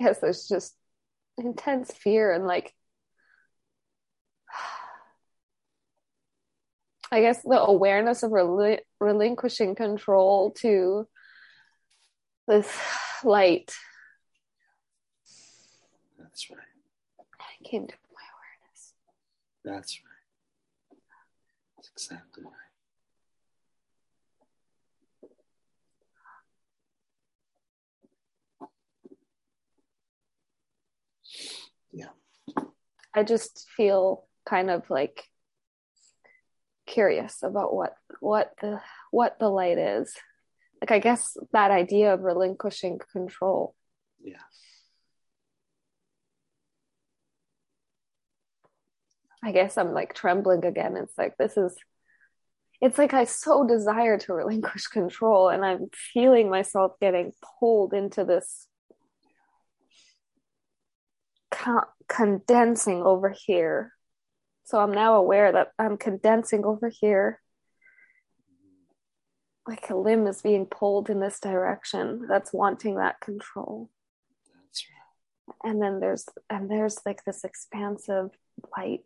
guess there's just intense fear and like I guess the awareness of rel- relinquishing control to this light. That's right. I came to my awareness. That's right. Exactly right. Yeah. I just feel kind of like curious about what what the what the light is. Like I guess that idea of relinquishing control. Yeah. I guess I'm like trembling again. It's like this is it's like I so desire to relinquish control and I'm feeling myself getting pulled into this con- condensing over here. So I'm now aware that I'm condensing over here. Like a limb is being pulled in this direction that's wanting that control. That's right. And then there's and there's like this expansive light.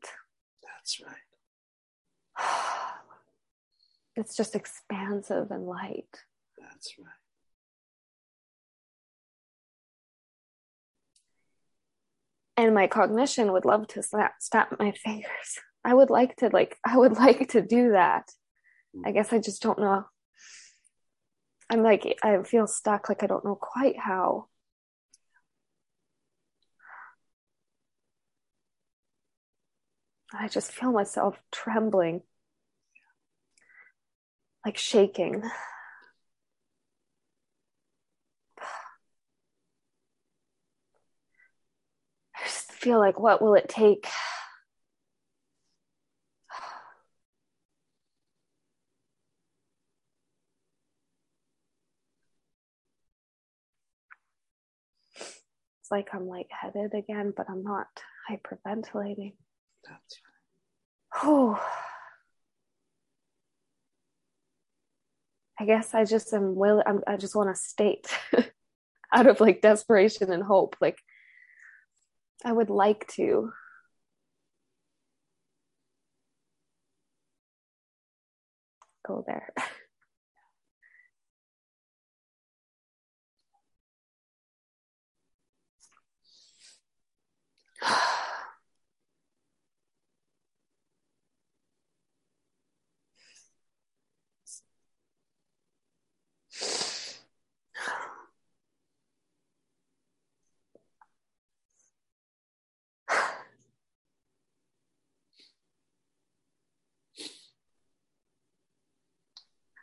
That's right. It's just expansive and light. That's right. and my cognition would love to slap, snap my fingers. I would like to like I would like to do that. Hmm. I guess I just don't know. I'm like I feel stuck like I don't know quite how. I just feel myself trembling. Like shaking. I just feel like what will it take? It's like I'm lightheaded again, but I'm not hyperventilating. Oh. I guess I just am will I'm, I just want to state out of like desperation and hope like I would like to go there.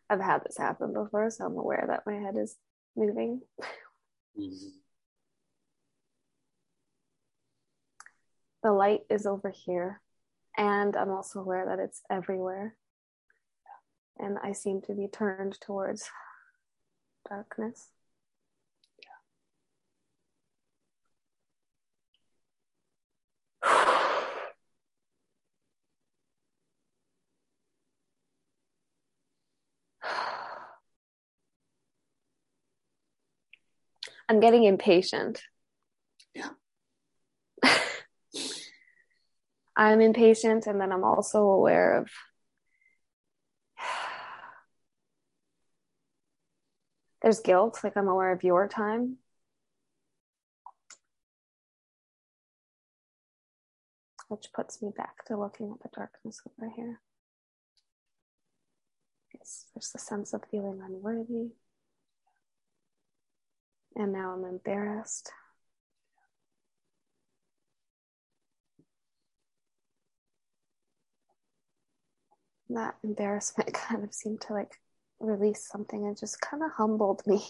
I've had this happen before, so I'm aware that my head is moving. Mhm. The light is over here, and I'm also aware that it's everywhere. and I seem to be turned towards darkness. I'm getting impatient. Yeah. I'm impatient, and then I'm also aware of there's guilt, like I'm aware of your time. Which puts me back to looking at the darkness over here. Yes, there's the sense of feeling unworthy. And now I'm embarrassed. That embarrassment kind of seemed to like release something and just kind of humbled me.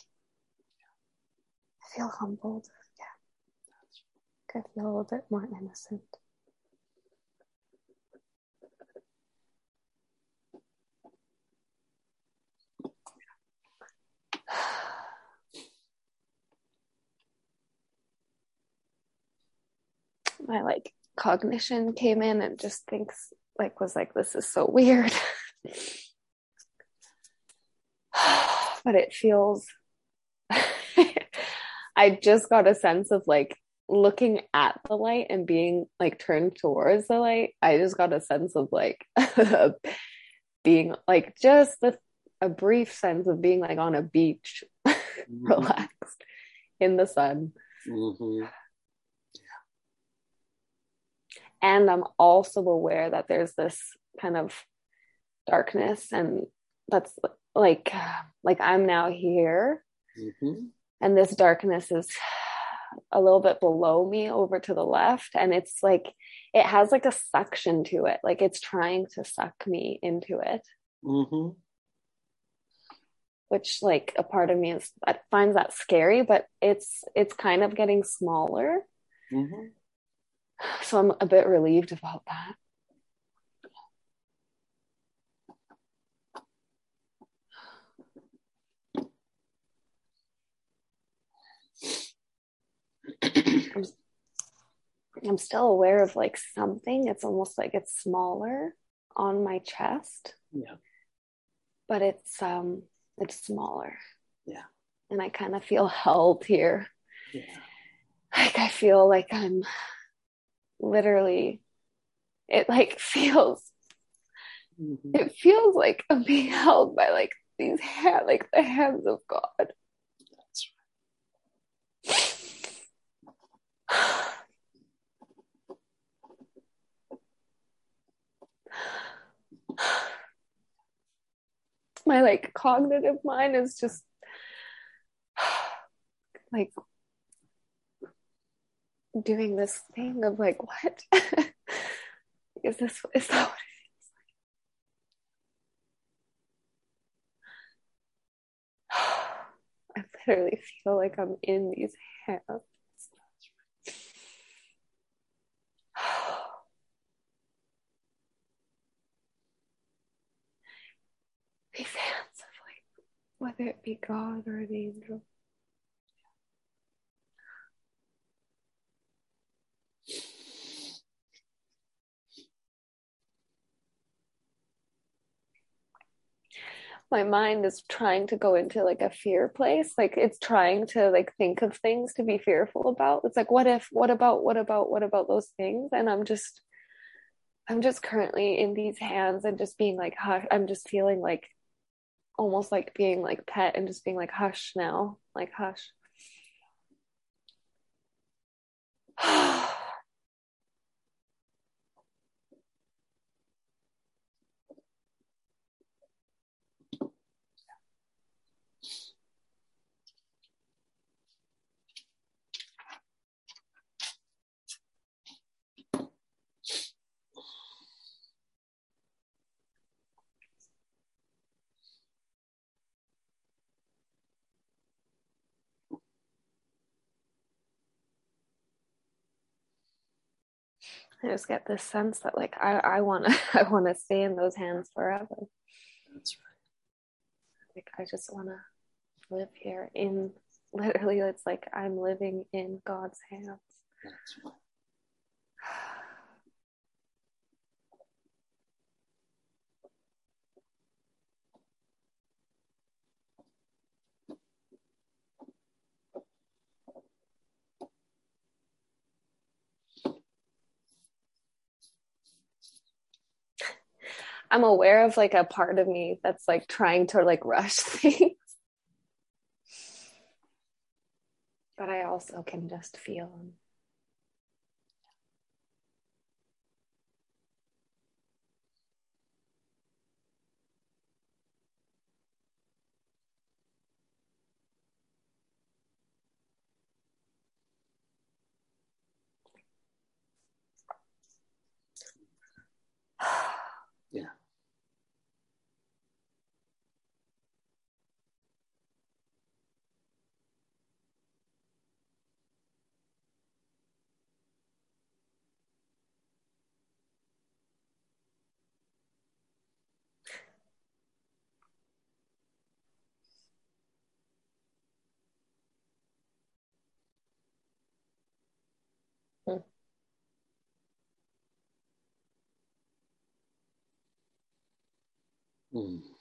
I feel humbled. Yeah. I feel a little bit more innocent. My like cognition came in and just thinks like was like this is so weird but it feels i just got a sense of like looking at the light and being like turned towards the light i just got a sense of like being like just the, a brief sense of being like on a beach mm-hmm. relaxed in the sun mm-hmm. And i'm also aware that there's this kind of darkness and that's like like i'm now here mm-hmm. and this darkness is a little bit below me over to the left and it's like it has like a suction to it like it's trying to suck me into it mm-hmm. which like a part of me is that finds that scary but it's it's kind of getting smaller mm-hmm. So I'm a bit relieved about that. I'm, I'm still aware of like something. It's almost like it's smaller on my chest. Yeah. But it's um it's smaller. Yeah. And I kind of feel held here. Yeah. Like I feel like I'm literally it like feels mm-hmm. it feels like I'm being held by like these hands like the hands of God. That's right. My like cognitive mind is just like doing this thing of like, what? is this, is that what it feels like? I literally feel like I'm in these hands. these hands of like, whether it be God or an angel. My mind is trying to go into like a fear place. Like it's trying to like think of things to be fearful about. It's like what if what about what about what about those things? And i'm just i'm just currently in these hands and just being like hush i'm just feeling like almost like being like pet and just being like hush now like hush I just get this sense that like I I want to I want to stay in those hands forever. That's right. Like I just want to live here in literally it's like I'm living in God's hands. That's right. I'm aware of like a part of me that's like trying to like rush things. but I also can just feel. Mm.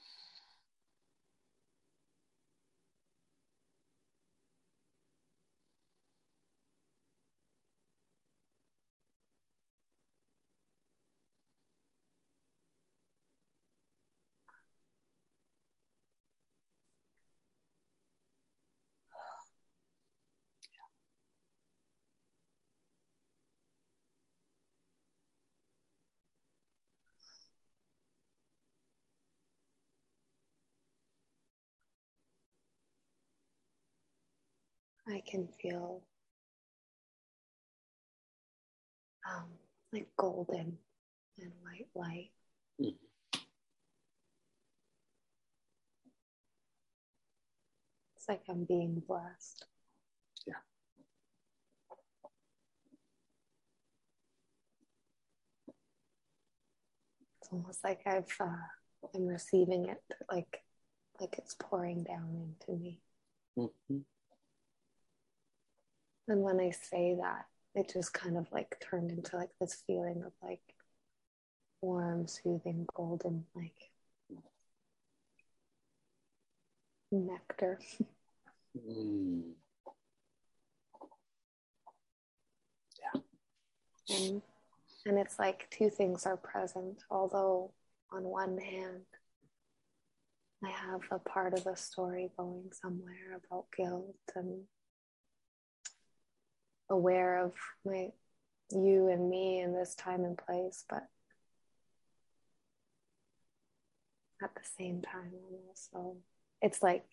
I can feel um, like golden and white light. Mm. It's like I'm being blessed. Yeah. It's almost like I've uh, I'm receiving it like like it's pouring down into me. Mm-hmm. And when I say that, it just kind of like turned into like this feeling of like warm, soothing, golden, like nectar. mm. Yeah. And, and it's like two things are present, although on one hand, I have a part of the story going somewhere about guilt and aware of my you and me in this time and place, but at the same time, I'm also, it's like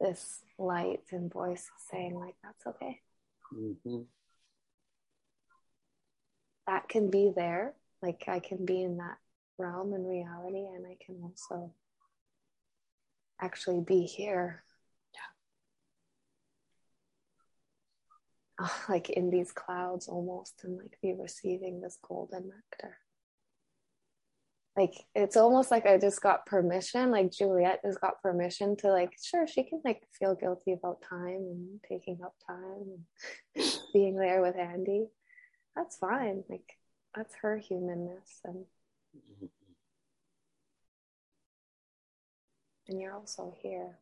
this light and voice saying, like, that's okay. Mm-hmm. That can be there. Like, I can be in that realm and reality, and I can also actually be here like in these clouds almost and like be receiving this golden nectar. Like it's almost like i just got permission like juliet just got permission to like sure she can like feel guilty about time and taking up time and being there with andy. That's fine like that's her humanness and mm-hmm. and you're also here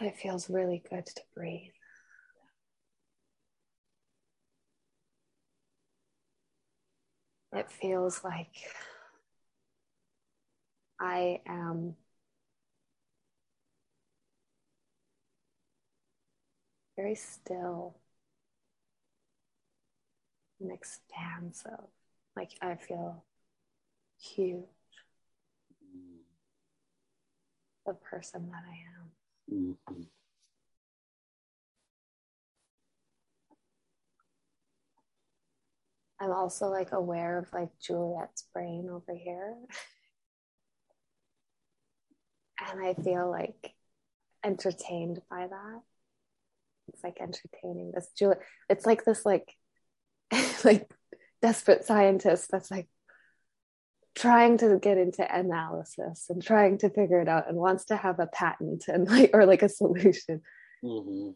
It feels really good to breathe. It feels like I am very still and expansive. Like I feel huge. Mm. The person that I am. Mm-hmm. I'm also like aware of like Juliet's brain over here. and I feel like entertained by that. It's like entertaining this Juliet. It's like this like like desperate scientist that's like trying to get into analysis and trying to figure it out and wants to have a patent and like or like a solution. Mm-hmm.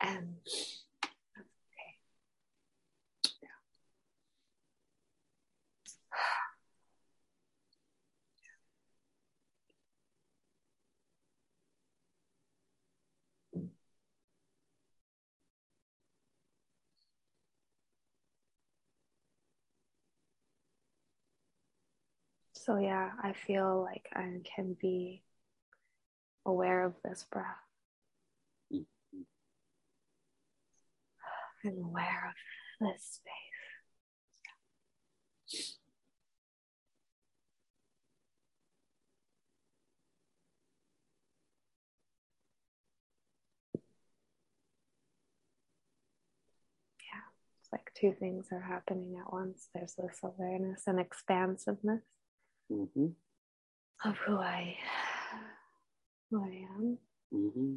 And So, yeah, I feel like I can be aware of this breath. I'm aware of this space. Yeah, it's like two things are happening at once. There's this awareness and expansiveness mm-hmm. of who I who I am. Mm-hmm.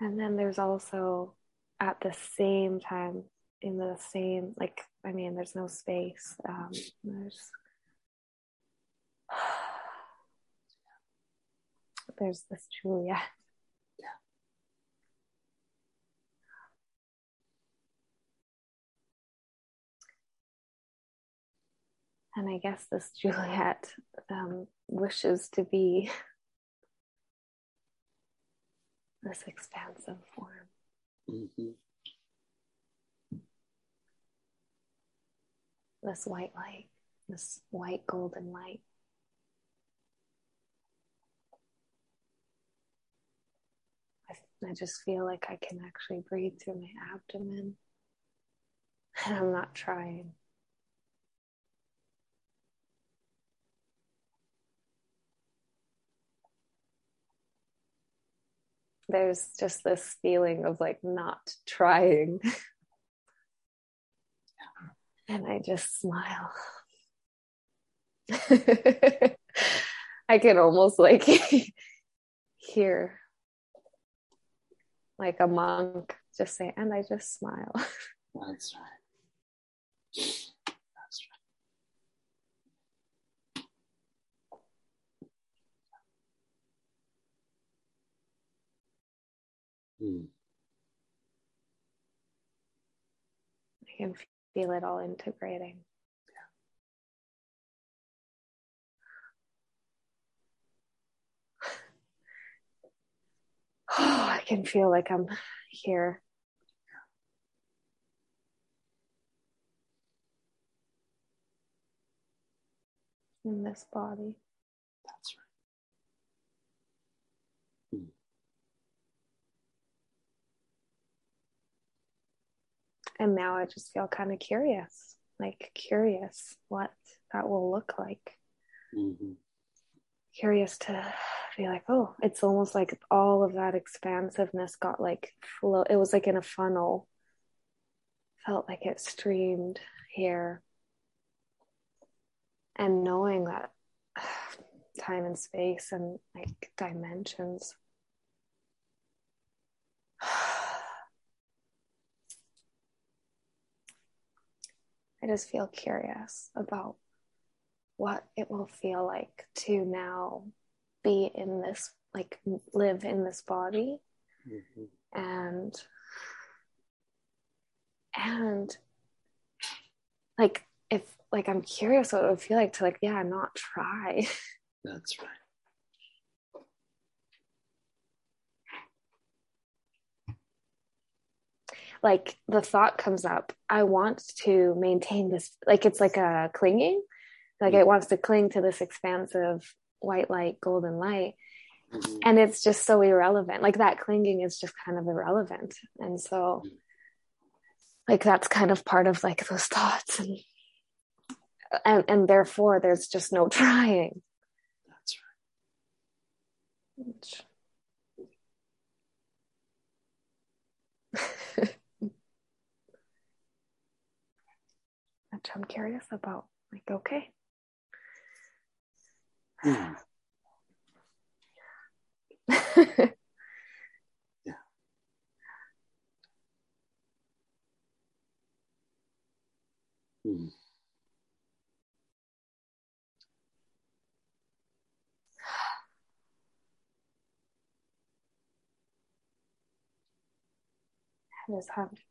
And then there's also at the same time in the same like I mean there's no space. Um, there's there's this Juliet. And I guess this Juliet um, wishes to be this expansive form. Mm-hmm. This white light, this white golden light. I, I just feel like I can actually breathe through my abdomen. And I'm not trying. There's just this feeling of like not trying. and I just smile. I can almost like hear like a monk just say, and I just smile. That's right. Hmm. I can feel it all integrating. Oh, I can feel like I'm here. In this body. And now I just feel kind of curious, like curious what that will look like. Mm-hmm. Curious to be like, oh, it's almost like all of that expansiveness got like flow. It was like in a funnel. Felt like it streamed here. And knowing that time and space and like dimensions I just feel curious about what it will feel like to now be in this, like live in this body. Mm-hmm. And, and like, if like I'm curious what it would feel like to like, yeah, not try. That's right. Like the thought comes up i want to maintain this like it's like a clinging. Like it wants to cling to this expansive white light golden light. Mm-hmm. and it's just so irrelevant. Like that clinging is just kind of irrelevant. And so like that's kind of part of like those thoughts. And and, and therefore there's just no trying. That's right Which, which I'm curious about. Like, okay. Mm. yeah. Mm. I just have, I just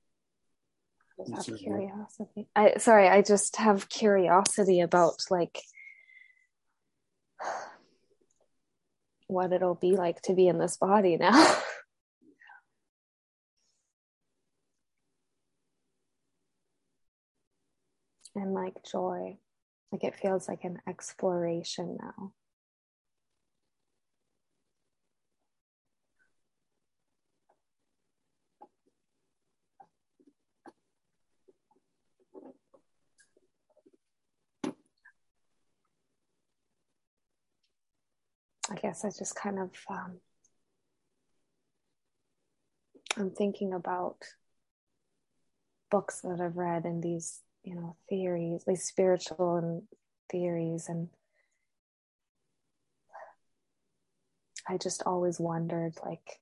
have curiosity. I sorry, I just have curiosity about like what it'll be like to be in this body now. and like joy. Like it feels like an exploration now. I guess I just kind of um, I'm thinking about books that I've read and these you know theories, these spiritual and theories, and I just always wondered like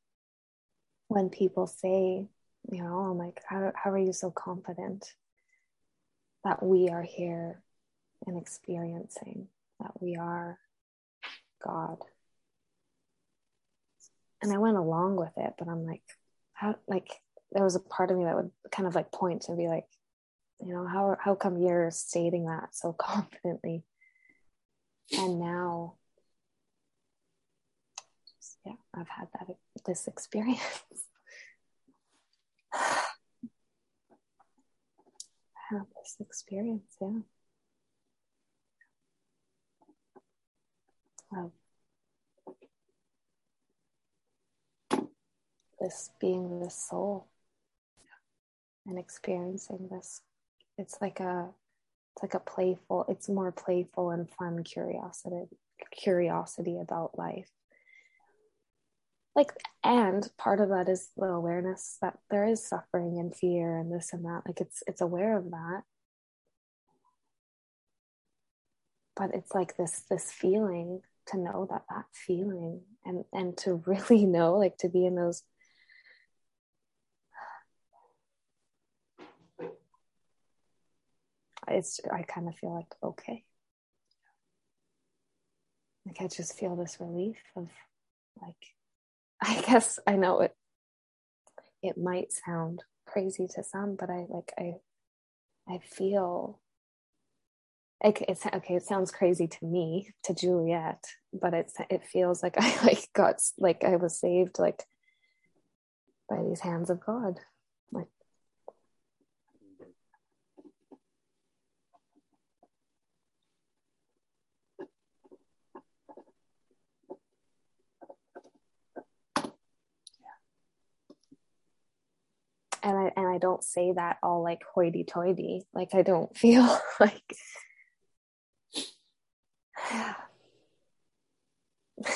when people say, you know, I'm like, how how are you so confident that we are here and experiencing that we are God? And I went along with it, but I'm like, how like there was a part of me that would kind of like point and be like, you know, how how come you're stating that so confidently? And now yeah, I've had that this experience. I had this experience, yeah. Of this being this soul and experiencing this. It's like a it's like a playful it's more playful and fun curiosity curiosity about life. Like and part of that is the awareness that there is suffering and fear and this and that. Like it's it's aware of that. But it's like this this feeling to know that that feeling and and to really know like to be in those it's I kind of feel like okay. Like I just feel this relief of like I guess I know it it might sound crazy to some, but I like I I feel like it's okay it sounds crazy to me to juliet but it's it feels like i like got like i was saved like by these hands of god and I and I don't say that all like hoity toity. Like I don't feel like yeah.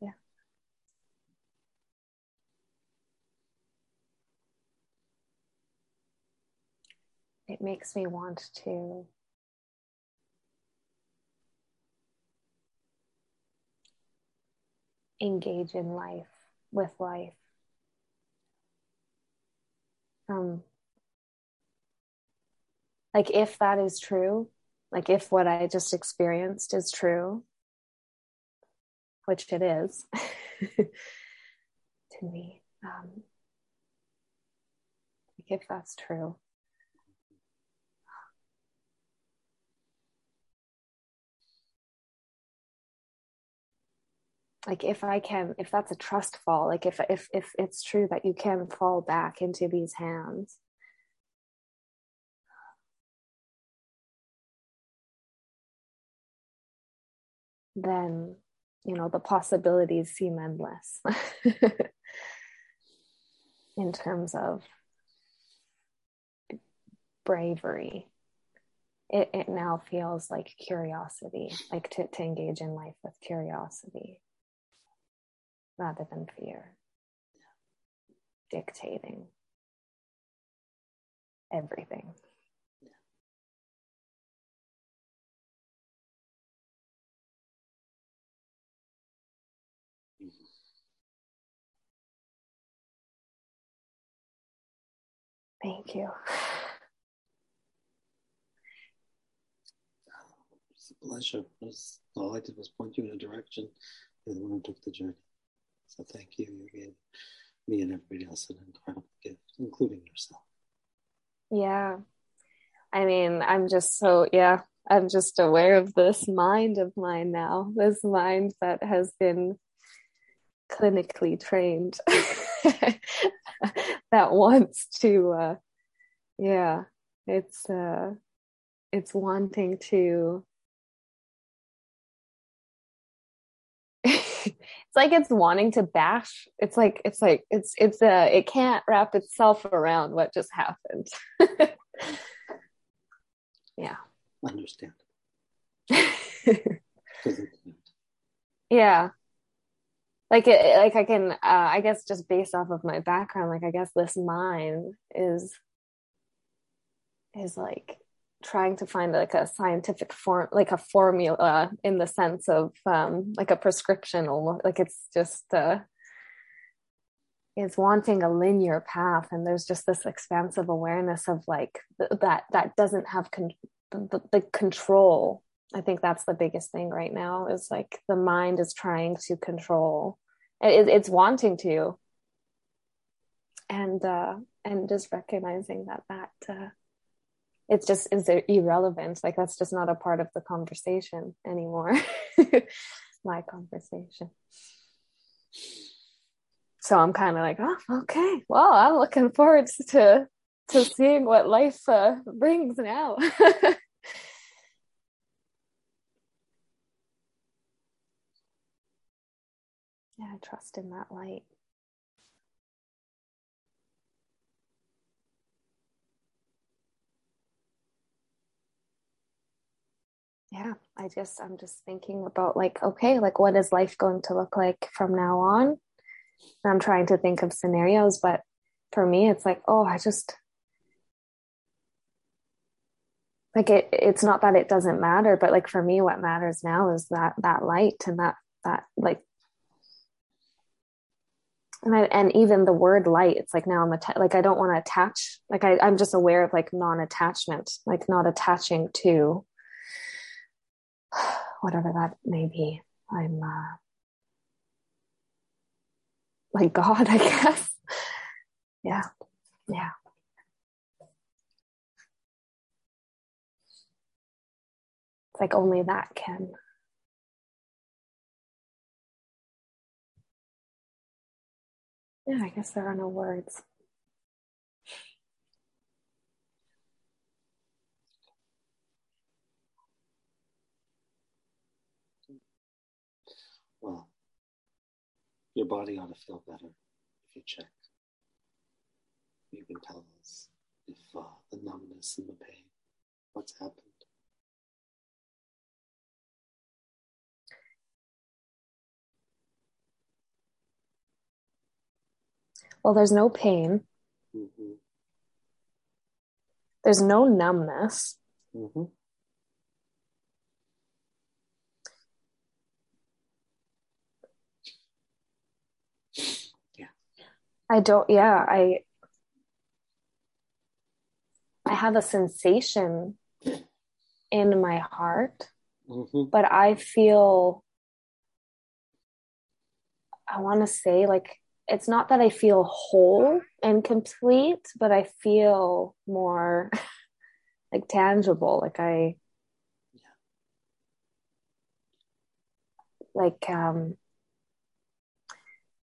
yeah. It makes me want to engage in life with life um like if that is true like if what i just experienced is true which it is to me um like if that's true like if i can if that's a trust fall like if if if it's true that you can fall back into these hands. Then you know the possibilities seem endless in terms of bravery. It, it now feels like curiosity like to, to engage in life with curiosity rather than fear dictating everything. Thank you. It's a pleasure. All I did was point you in a direction, and the one who took the journey. So thank you. You gave me and everybody else an incredible gift, including yourself. Yeah. I mean, I'm just so, yeah, I'm just aware of this mind of mine now, this mind that has been clinically trained that wants to, uh, yeah, it's, uh, it's wanting to it's like it's wanting to bash. It's like it's like it's it's uh it can't wrap itself around what just happened. Yeah. Understand. yeah. Like it like i can uh, i guess just based off of my background like i guess this mind is is like trying to find like a scientific form like a formula in the sense of um like a prescription almost like it's just uh is wanting a linear path and there's just this expansive awareness of like th- that that doesn't have con- the, the control. I think that's the biggest thing right now is like the mind is trying to control. It, it's wanting to. And uh and just recognizing that that uh it's just is irrelevant. Like that's just not a part of the conversation anymore. My conversation. So i'm kind of like oh okay. Well i'm looking forward to to seeing what life uh, brings now. Yeah trust in that light yeah i just i'm just thinking about like okay like what is life going to look like from now on? And i'm trying to think of scenarios but for me it's like oh i just like it it's not that it doesn't matter but like for me what matters now is that that light and that that like and I, and even the word light it's like now i'm atta- like i don't want to attach like I, i'm just aware of like non-attachment like not attaching to whatever that may be. I'm uh, like God, I guess. Yeah, yeah. It's like only that can. Yeah, I guess there are no words. Well, your body ought to feel better if you check. You can tell us if uh, the numbness and the pain, what's happened. Well, there's no pain. Mm-hmm. There's no numbness. Mm-hmm. I don't, yeah, I, I have a sensation in my heart, Mm-hmm. but I feel, I want to say, like, it's not that I feel whole and complete, but I feel more like tangible. Like, I, like, um,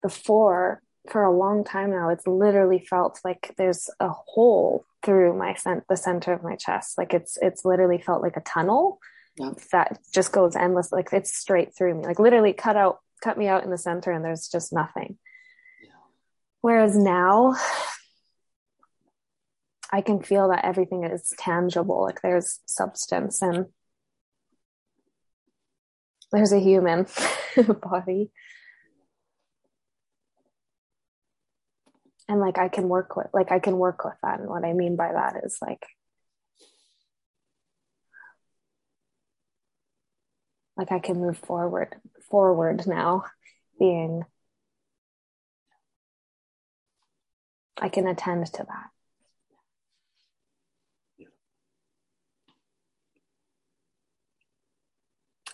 before for a long time now it's literally felt like there's a hole through my cent- the center of my chest like it's it's literally felt like a tunnel Yeah. that just goes endless like it's straight through me like literally cut out cut me out in the center and there's just nothing Yeah. whereas now i can feel that everything is tangible like there's substance and there's a human body and like I can work with like I can work with that. And what I mean by that is like like I can move forward forward now being I can attend to that.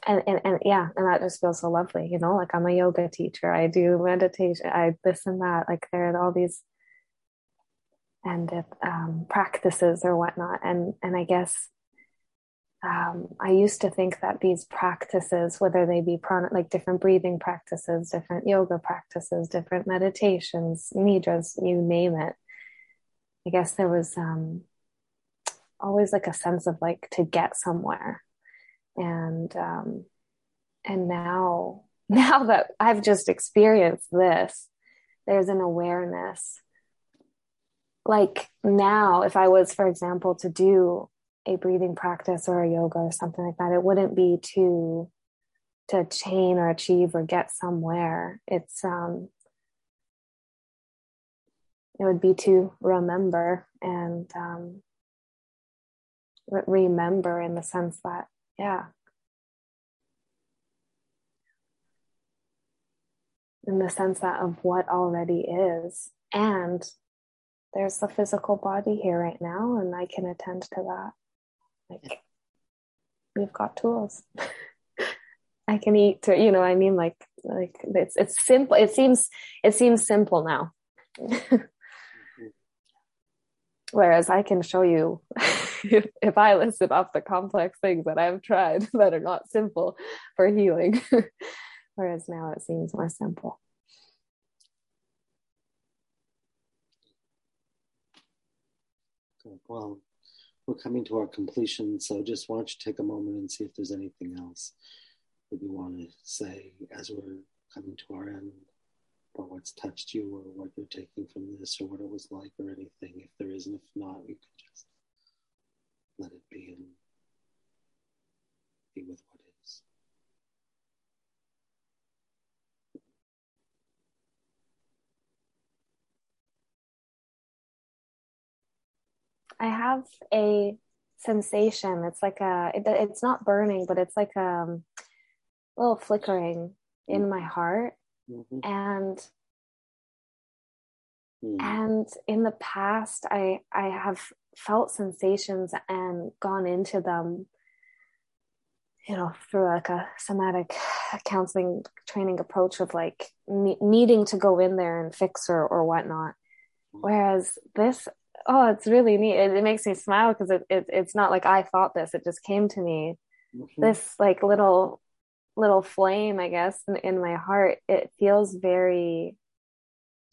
And, and and yeah, and that just feels so lovely, you know. Like I'm a yoga teacher, I do meditation, I this and that. Like there are all these and um, practices or whatnot, and and I guess um, I used to think that these practices, whether they be prana, like different breathing practices, different yoga practices, different meditations, nidras, you name it. I guess there was um, always like a sense of like to get somewhere, and um, and now now that I've just experienced this, there's an awareness. Like now, if I was, for example, to do a breathing practice or a yoga or something like that, it wouldn't be to to attain or achieve or get somewhere. It's um it would be to remember and um remember in the sense that yeah in the sense that of what already is and there's the physical body here right now and i can attend to that like we've got tools. I can eat, to, you know, I mean, like, like it's it's simple. It seems it seems simple now. Mm-hmm. Whereas I can show you if, if I listed off the complex things that I've tried that are not simple for healing. Whereas now it seems more simple. Well, we're coming to our completion. So just why don't you take a moment and see if there's anything else that you want to say as we're coming to our end, or what's touched you, or what you're taking from this, or what it was like, or anything. If there is, and if not, we can just let it be and be with what is. I have a sensation. It's like a, it, it's not burning, but it's like a little flickering in my heart. Mm-hmm. And mm. and in the past, I I have felt sensations and gone into them you know through like a somatic counseling training approach of like ne- needing to go in there and fix or or whatnot whereas this oh, it's really neat. It, it makes me smile because it, it, it's not like I thought this. It just came to me. Mm-hmm. This like little little flame, I guess, in, in my heart. It feels very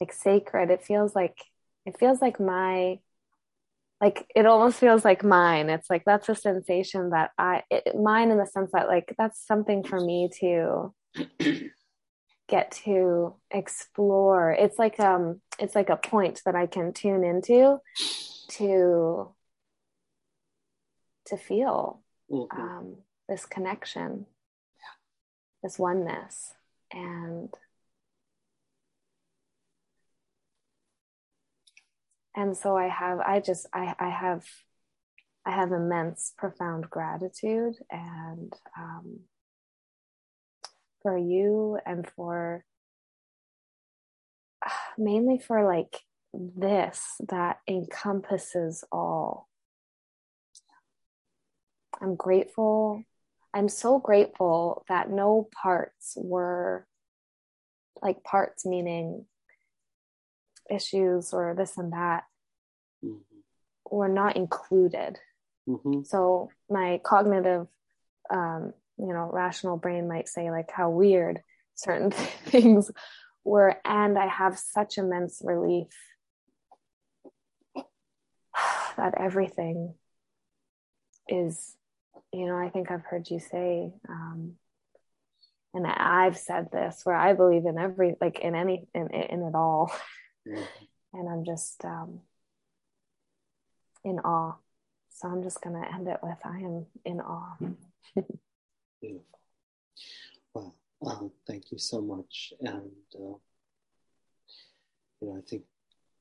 like sacred. It feels like it feels like my like it almost feels like mine. It's like that's a sensation that I it, mine in the sense that like that's something for me to get to explore it's like um it's like a point that i can tune into to to feel mm-hmm. um, this connection this oneness and and so i have i just i i have i have immense profound gratitude and um for you and for mainly for like this that encompasses all. I'm grateful. I'm so grateful that no parts were like parts meaning issues or this and that mm-hmm. were not included. Mm-hmm. So my cognitive um, you know rational brain might say like how weird certain things were and i have such immense relief that everything is you know i think i've heard you say um, and i've said this where i believe in every like in any in, in it all. and i'm just um, in awe so i'm just going to end it with i am in awe Beautiful. Well, uh, thank you so much. And, uh, you know, I think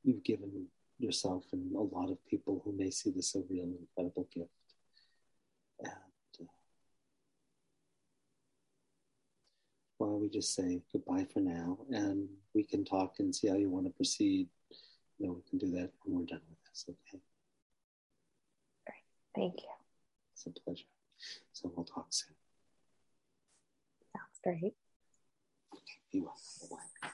you've given yourself and a lot of people who may see this a real incredible gift. And uh, why don't we just say goodbye for now and we can talk and see how you want to proceed You know we can do that when we're done with this. Okay. Great. Thank you. It's a pleasure. So we'll talk soon. Sounds great. Okay, be well. Bye-bye.